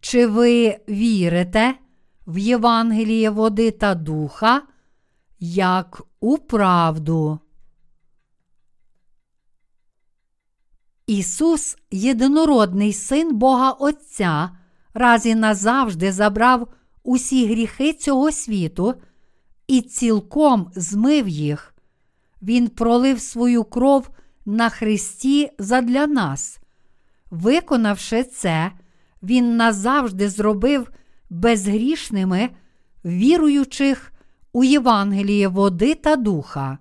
Чи ви вірите в Євангеліє води та духа, як у правду? Ісус, єдинородний Син Бога Отця, раз і назавжди забрав усі гріхи цього світу і цілком змив їх. Він пролив свою кров на Христі задля нас. Виконавши це, Він назавжди зробив безгрішними віруючих у Євангеліє води та духа.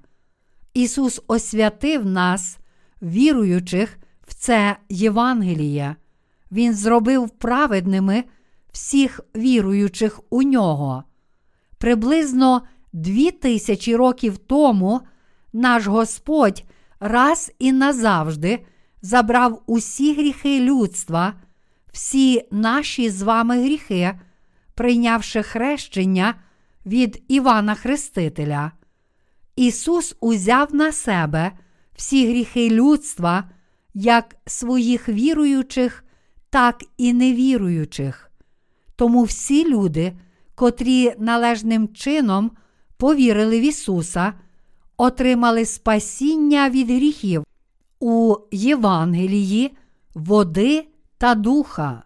Ісус освятив нас, віруючих в це Євангеліє. Він зробив праведними всіх віруючих у нього. Приблизно дві тисячі років тому наш Господь раз і назавжди забрав усі гріхи людства, всі наші з вами гріхи, прийнявши хрещення від Івана Хрестителя. Ісус узяв на себе всі гріхи людства, як своїх віруючих, так і невіруючих. Тому всі люди, котрі належним чином повірили в Ісуса, отримали спасіння від гріхів у Євангелії, води та духа.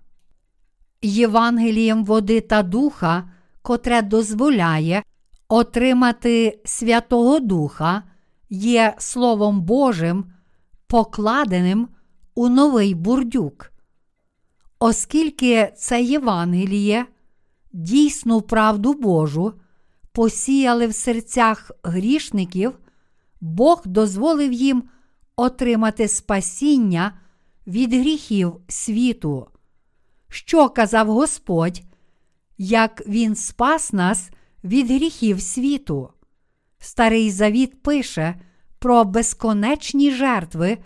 Євангелієм води та духа, котре дозволяє отримати Святого Духа, є Словом Божим, покладеним у новий бурдюк. Оскільки це Євангеліє, дійсну правду Божу, посіяли в серцях грішників, Бог дозволив їм отримати спасіння від гріхів світу. Що казав Господь, як Він спас нас від гріхів світу? Старий Завіт пише про безконечні жертви,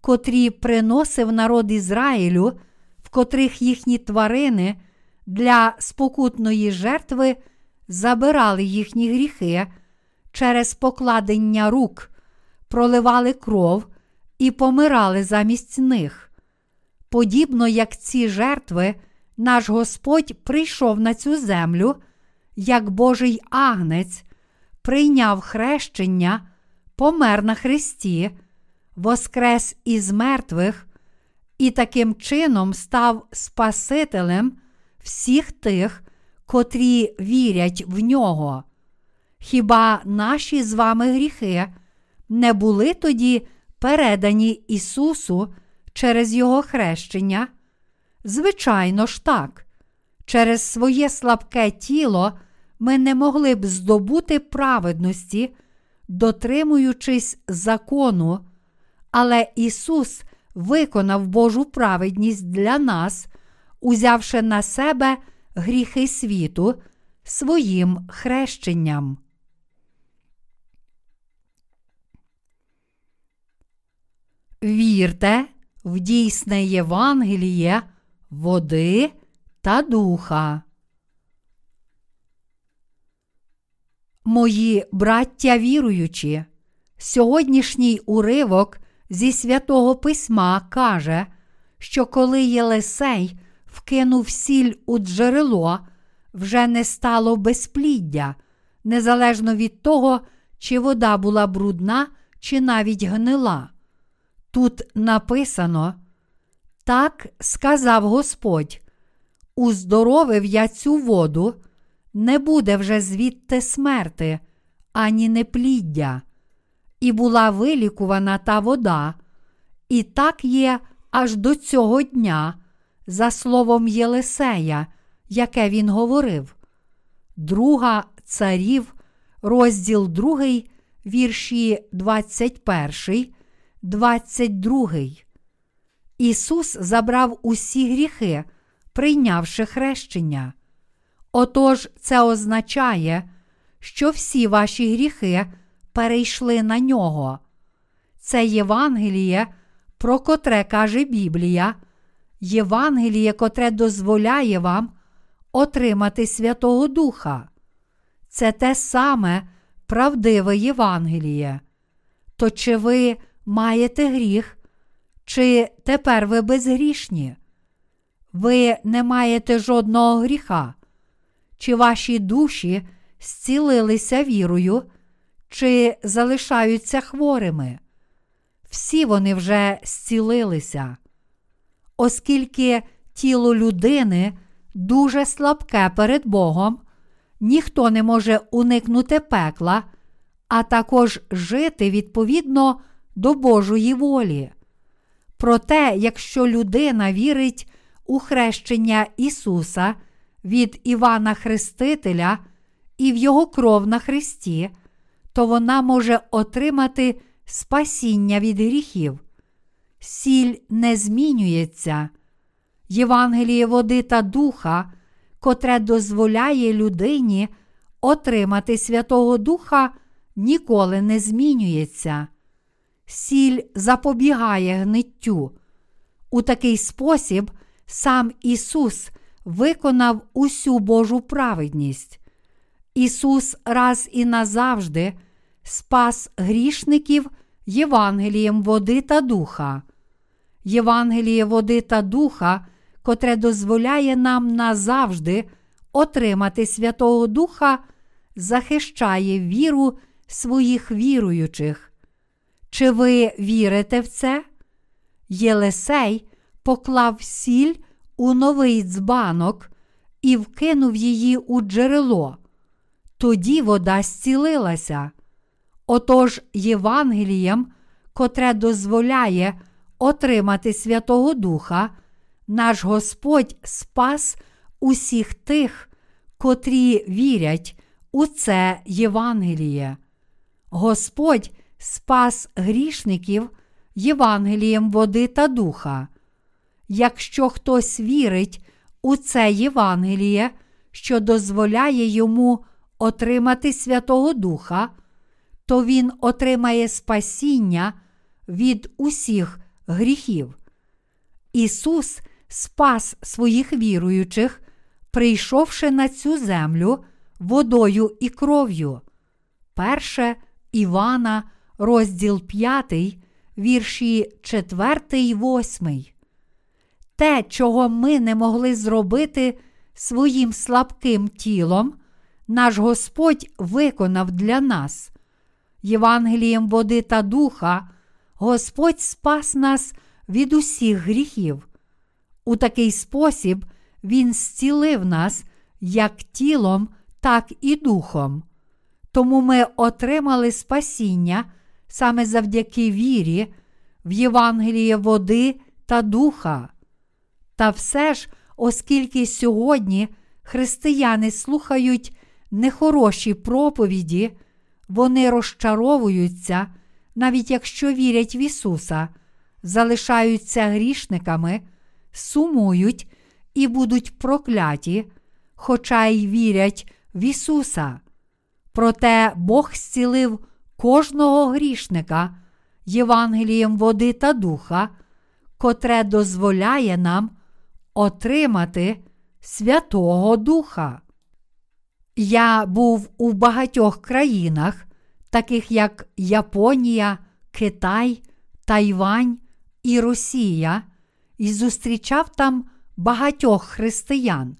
котрі приносив народ Ізраїлю, в котрих їхні тварини для спокутної жертви забирали їхні гріхи через покладення рук, проливали кров і помирали замість них. Подібно як ці жертви, наш Господь прийшов на цю землю, як Божий агнець, прийняв хрещення, помер на Христі, воскрес із мертвих і таким чином став Спасителем всіх тих, котрі вірять в нього. Хіба наші з вами гріхи не були тоді передані Ісусу через Його хрещення? Звичайно ж так, через своє слабке тіло ми не могли б здобути праведності, дотримуючись закону, але Ісус виконав Божу праведність для нас, узявши на себе гріхи світу своїм хрещенням. Вірте в дійсне Євангеліє, води та духа. Мої браття віруючі, сьогоднішній уривок зі святого письма каже, що коли Єлисей вкинув сіль у джерело, вже не стало безпліддя, незалежно від того, чи вода була брудна, чи навіть гнила. Тут написано: Так сказав Господь, уздоровив я цю воду, не буде вже звідти смерти, ані непліддя, і була вилікувана та вода, і так є аж до цього дня, за словом Єлисея, яке він говорив. Друга царів, розділ 2, вірші 21, 22. Ісус забрав усі гріхи, прийнявши хрещення. Отож, це означає, що всі ваші гріхи перейшли на нього. Це Євангеліє, про котре каже Біблія, Євангеліє, котре дозволяє вам отримати Святого Духа. Це те саме правдиве Євангеліє. То чи ви маєте гріх, чи тепер ви безгрішні? Ви не маєте жодного гріха, чи ваші душі зцілилися вірою, чи залишаються хворими? Всі вони вже зцілилися. Оскільки тіло людини дуже слабке перед Богом, ніхто не може уникнути пекла, а також жити відповідно до Божої волі. Проте, якщо людина вірить у хрещення Ісуса від Івана Хрестителя і в Його кров на Христі, то вона може отримати спасіння від гріхів. Сіль не змінюється. Євангеліє води та духа, котре дозволяє людині отримати Святого Духа ніколи не змінюється. Сіль запобігає гниттю. У такий спосіб сам Ісус виконав усю Божу праведність. Ісус раз і назавжди спас грішників Євангелієм води та духа. Євангеліє води та духа, котре дозволяє нам назавжди отримати Святого Духа, захищає віру своїх віруючих. Чи ви вірите в це? Єлисей поклав сіль у новий дзбанок і вкинув її у джерело. Тоді вода зцілилася. Отож, Євангелієм, котре дозволяє отримати Святого Духа, наш Господь спас усіх тих, котрі вірять у це Євангеліє. Господь спас грішників Євангелієм води та духа. Якщо хтось вірить у це Євангеліє, що дозволяє йому отримати Святого Духа, то він отримає спасіння від усіх гріхів. Ісус спас своїх віруючих, прийшовши на цю землю водою і кров'ю. Перше Івана, розділ 5, вірші 4 й 8. Те, чого ми не могли зробити своїм слабким тілом, наш Господь виконав для нас. Євангелієм води та духа, Господь спас нас від усіх гріхів. У такий спосіб Він зцілив нас як тілом, так і духом. Тому ми отримали спасіння саме завдяки вірі в Євангеліє води та духа. Та все ж, оскільки сьогодні християни слухають нехороші проповіді, вони розчаровуються, навіть якщо вірять в Ісуса, залишаються грішниками, сумують і будуть прокляті, хоча й вірять в Ісуса. Проте Бог зцілив кожного грішника Євангелієм води та духа, котре дозволяє нам отримати Святого Духа. Я був у багатьох країнах, таких як Японія, Китай, Тайвань і Росія, і зустрічав там багатьох християн.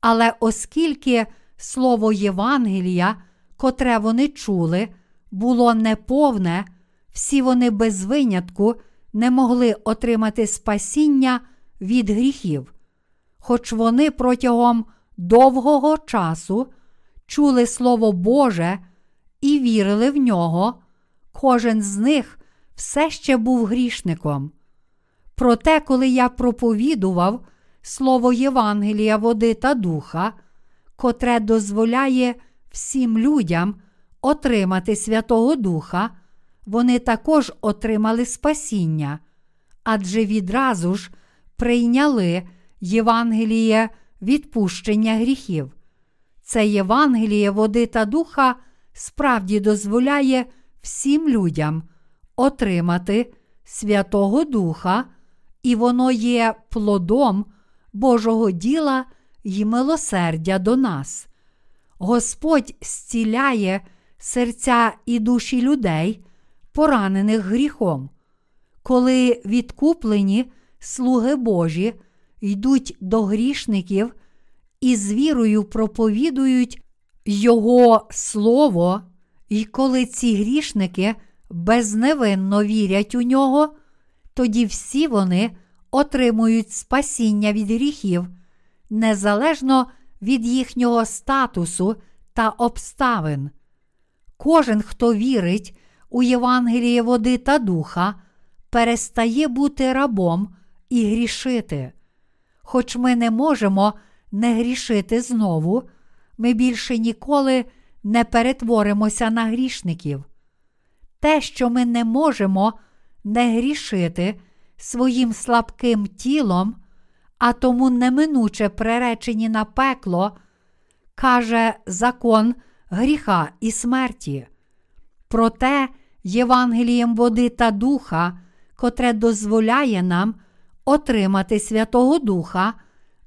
Але оскільки слово Євангелія, котре вони чули, було неповне, всі вони без винятку не могли отримати спасіння від гріхів, хоч вони протягом довгого часу чули Слово Боже і вірили в нього, кожен з них все ще був грішником. Проте, коли я проповідував слово Євангелія, води та духа, котре дозволяє всім людям отримати Святого Духа, вони також отримали спасіння, адже відразу ж прийняли Євангеліє відпущення гріхів. Це Євангеліє води та духа справді дозволяє всім людям отримати Святого Духа, і воно є плодом Божого діла й милосердя до нас. Господь зціляє серця і душі людей, поранених гріхом. Коли відкуплені слуги Божі йдуть до грішників і з вірою проповідують Його Слово, і коли ці грішники безневинно вірять у нього, тоді всі вони отримують спасіння від гріхів, незалежно від їхнього статусу та обставин. Кожен, хто вірить у Євангеліє води та духа, перестає бути рабом і грішити. Хоч ми не можемо не грішити знову, ми більше ніколи не перетворимося на грішників. Те, що ми не можемо не грішити своїм слабким тілом, а тому неминуче преречені на пекло, каже закон гріха і смерті. Проте Євангелієм води та духа, котре дозволяє нам отримати Святого Духа,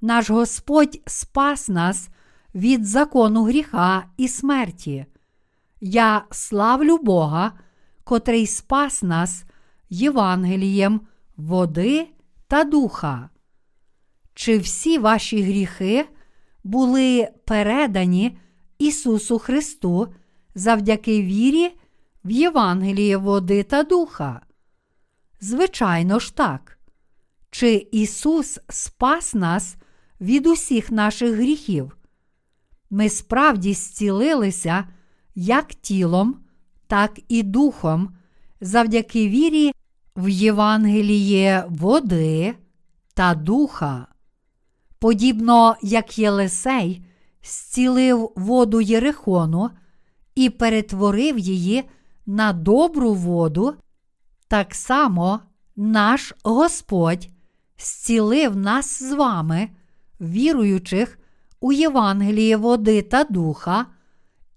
наш Господь спас нас від закону гріха і смерті. Я славлю Бога, котрий спас нас Євангелієм води та духа. Чи всі ваші гріхи були передані Ісусу Христу завдяки вірі в Євангеліє води та духа? Звичайно ж так. Чи Ісус спас нас від усіх наших гріхів? Ми справді зцілилися як тілом, так і духом, завдяки вірі в Євангеліє води та духа. Подібно як Єлисей зцілив воду Єрихону і перетворив її на добру воду, так само наш Господь зцілив нас з вами, віруючих у Євангеліє води та духа,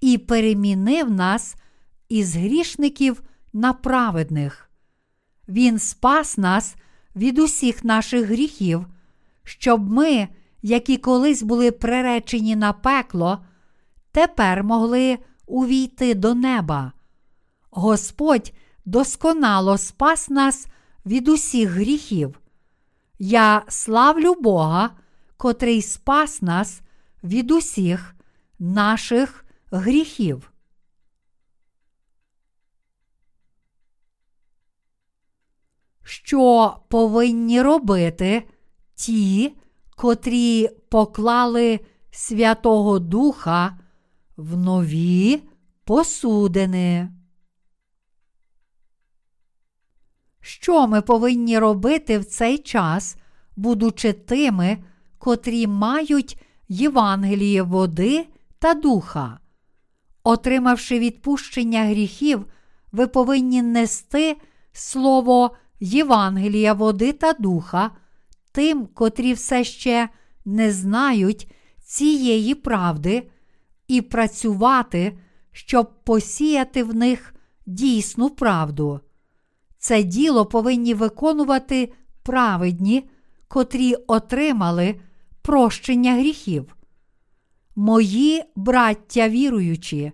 і перемінив нас із грішників на праведних. Він спас нас від усіх наших гріхів, щоб ми, які колись були приречені на пекло, тепер могли увійти до неба. Господь досконало спас нас від усіх гріхів. Я славлю Бога, котрий спас нас від усіх наших гріхів. Що повинні робити ті, котрі поклали Святого Духа в нові посудини? Що ми повинні робити в цей час, будучи тими, котрі мають Євангеліє води та духа? Отримавши відпущення гріхів, ви повинні нести слово Євангелія води та духа тим, котрі все ще не знають цієї правди, і працювати, щоб посіяти в них дійсну правду. Це діло повинні виконувати праведні, котрі отримали прощення гріхів. Мої браття віруючі,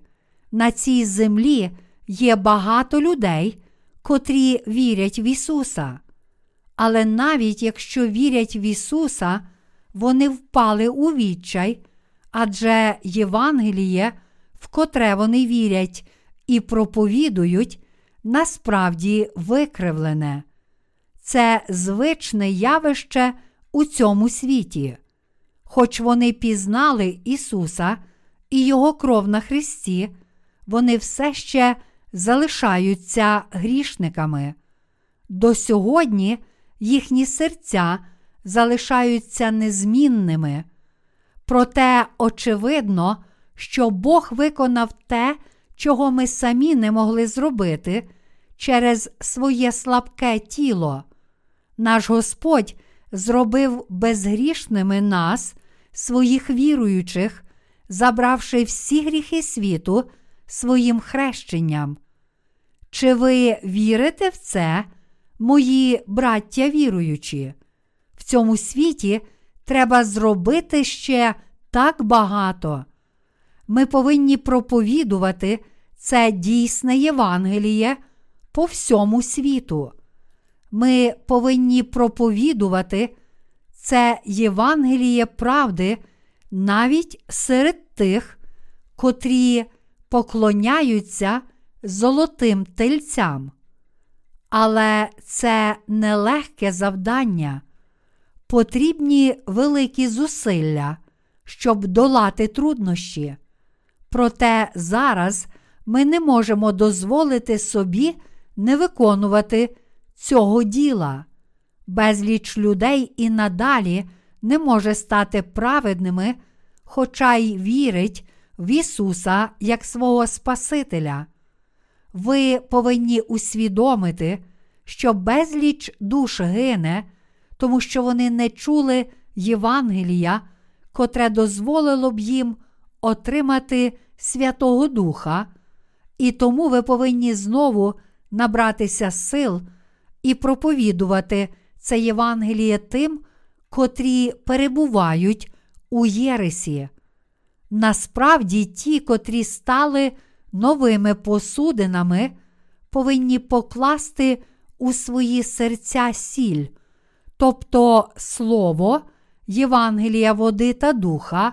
на цій землі є багато людей, котрі вірять в Ісуса. Але навіть якщо вірять в Ісуса, вони впали у відчай, адже Євангеліє, в котре вони вірять і проповідують, насправді викривлене. Це звичне явище у цьому світі. Хоч вони пізнали Ісуса і Його кров на Христі, вони все ще залишаються грішниками. До сьогодні їхні серця залишаються незмінними. Проте очевидно, що Бог виконав те, чого ми самі не могли зробити через своє слабке тіло. Наш Господь зробив безгрішними нас, своїх віруючих, забравши всі гріхи світу своїм хрещенням. Чи ви вірите в це, мої браття віруючі? В цьому світі треба зробити ще так багато. Ми повинні проповідувати це дійсне Євангеліє по всьому світу. Ми повинні проповідувати це Євангеліє правди навіть серед тих, котрі поклоняються золотим тельцям. Але це нелегке завдання. Потрібні великі зусилля, щоб долати труднощі. Проте зараз ми не можемо дозволити собі не виконувати цього діла. Безліч людей і надалі не може стати праведними, хоча й вірить в Ісуса як свого Спасителя. Ви повинні усвідомити, що безліч душ гине, тому що вони не чули Євангелія, котре дозволило б їм отримати Святого Духа, і тому ви повинні знову набратися сил і проповідувати це Євангеліє тим, котрі перебувають у Єресі. Насправді, ті, котрі стали новими посудинами, повинні покласти у свої серця сіль, тобто Слово, Євангелія води та духа,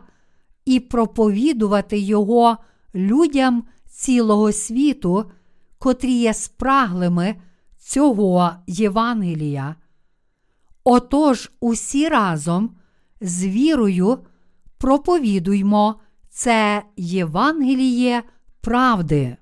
і проповідувати його людям цілого світу, котрі є спраглими цього Євангелія. Отож, усі разом з вірою проповідуймо це Євангеліє правди.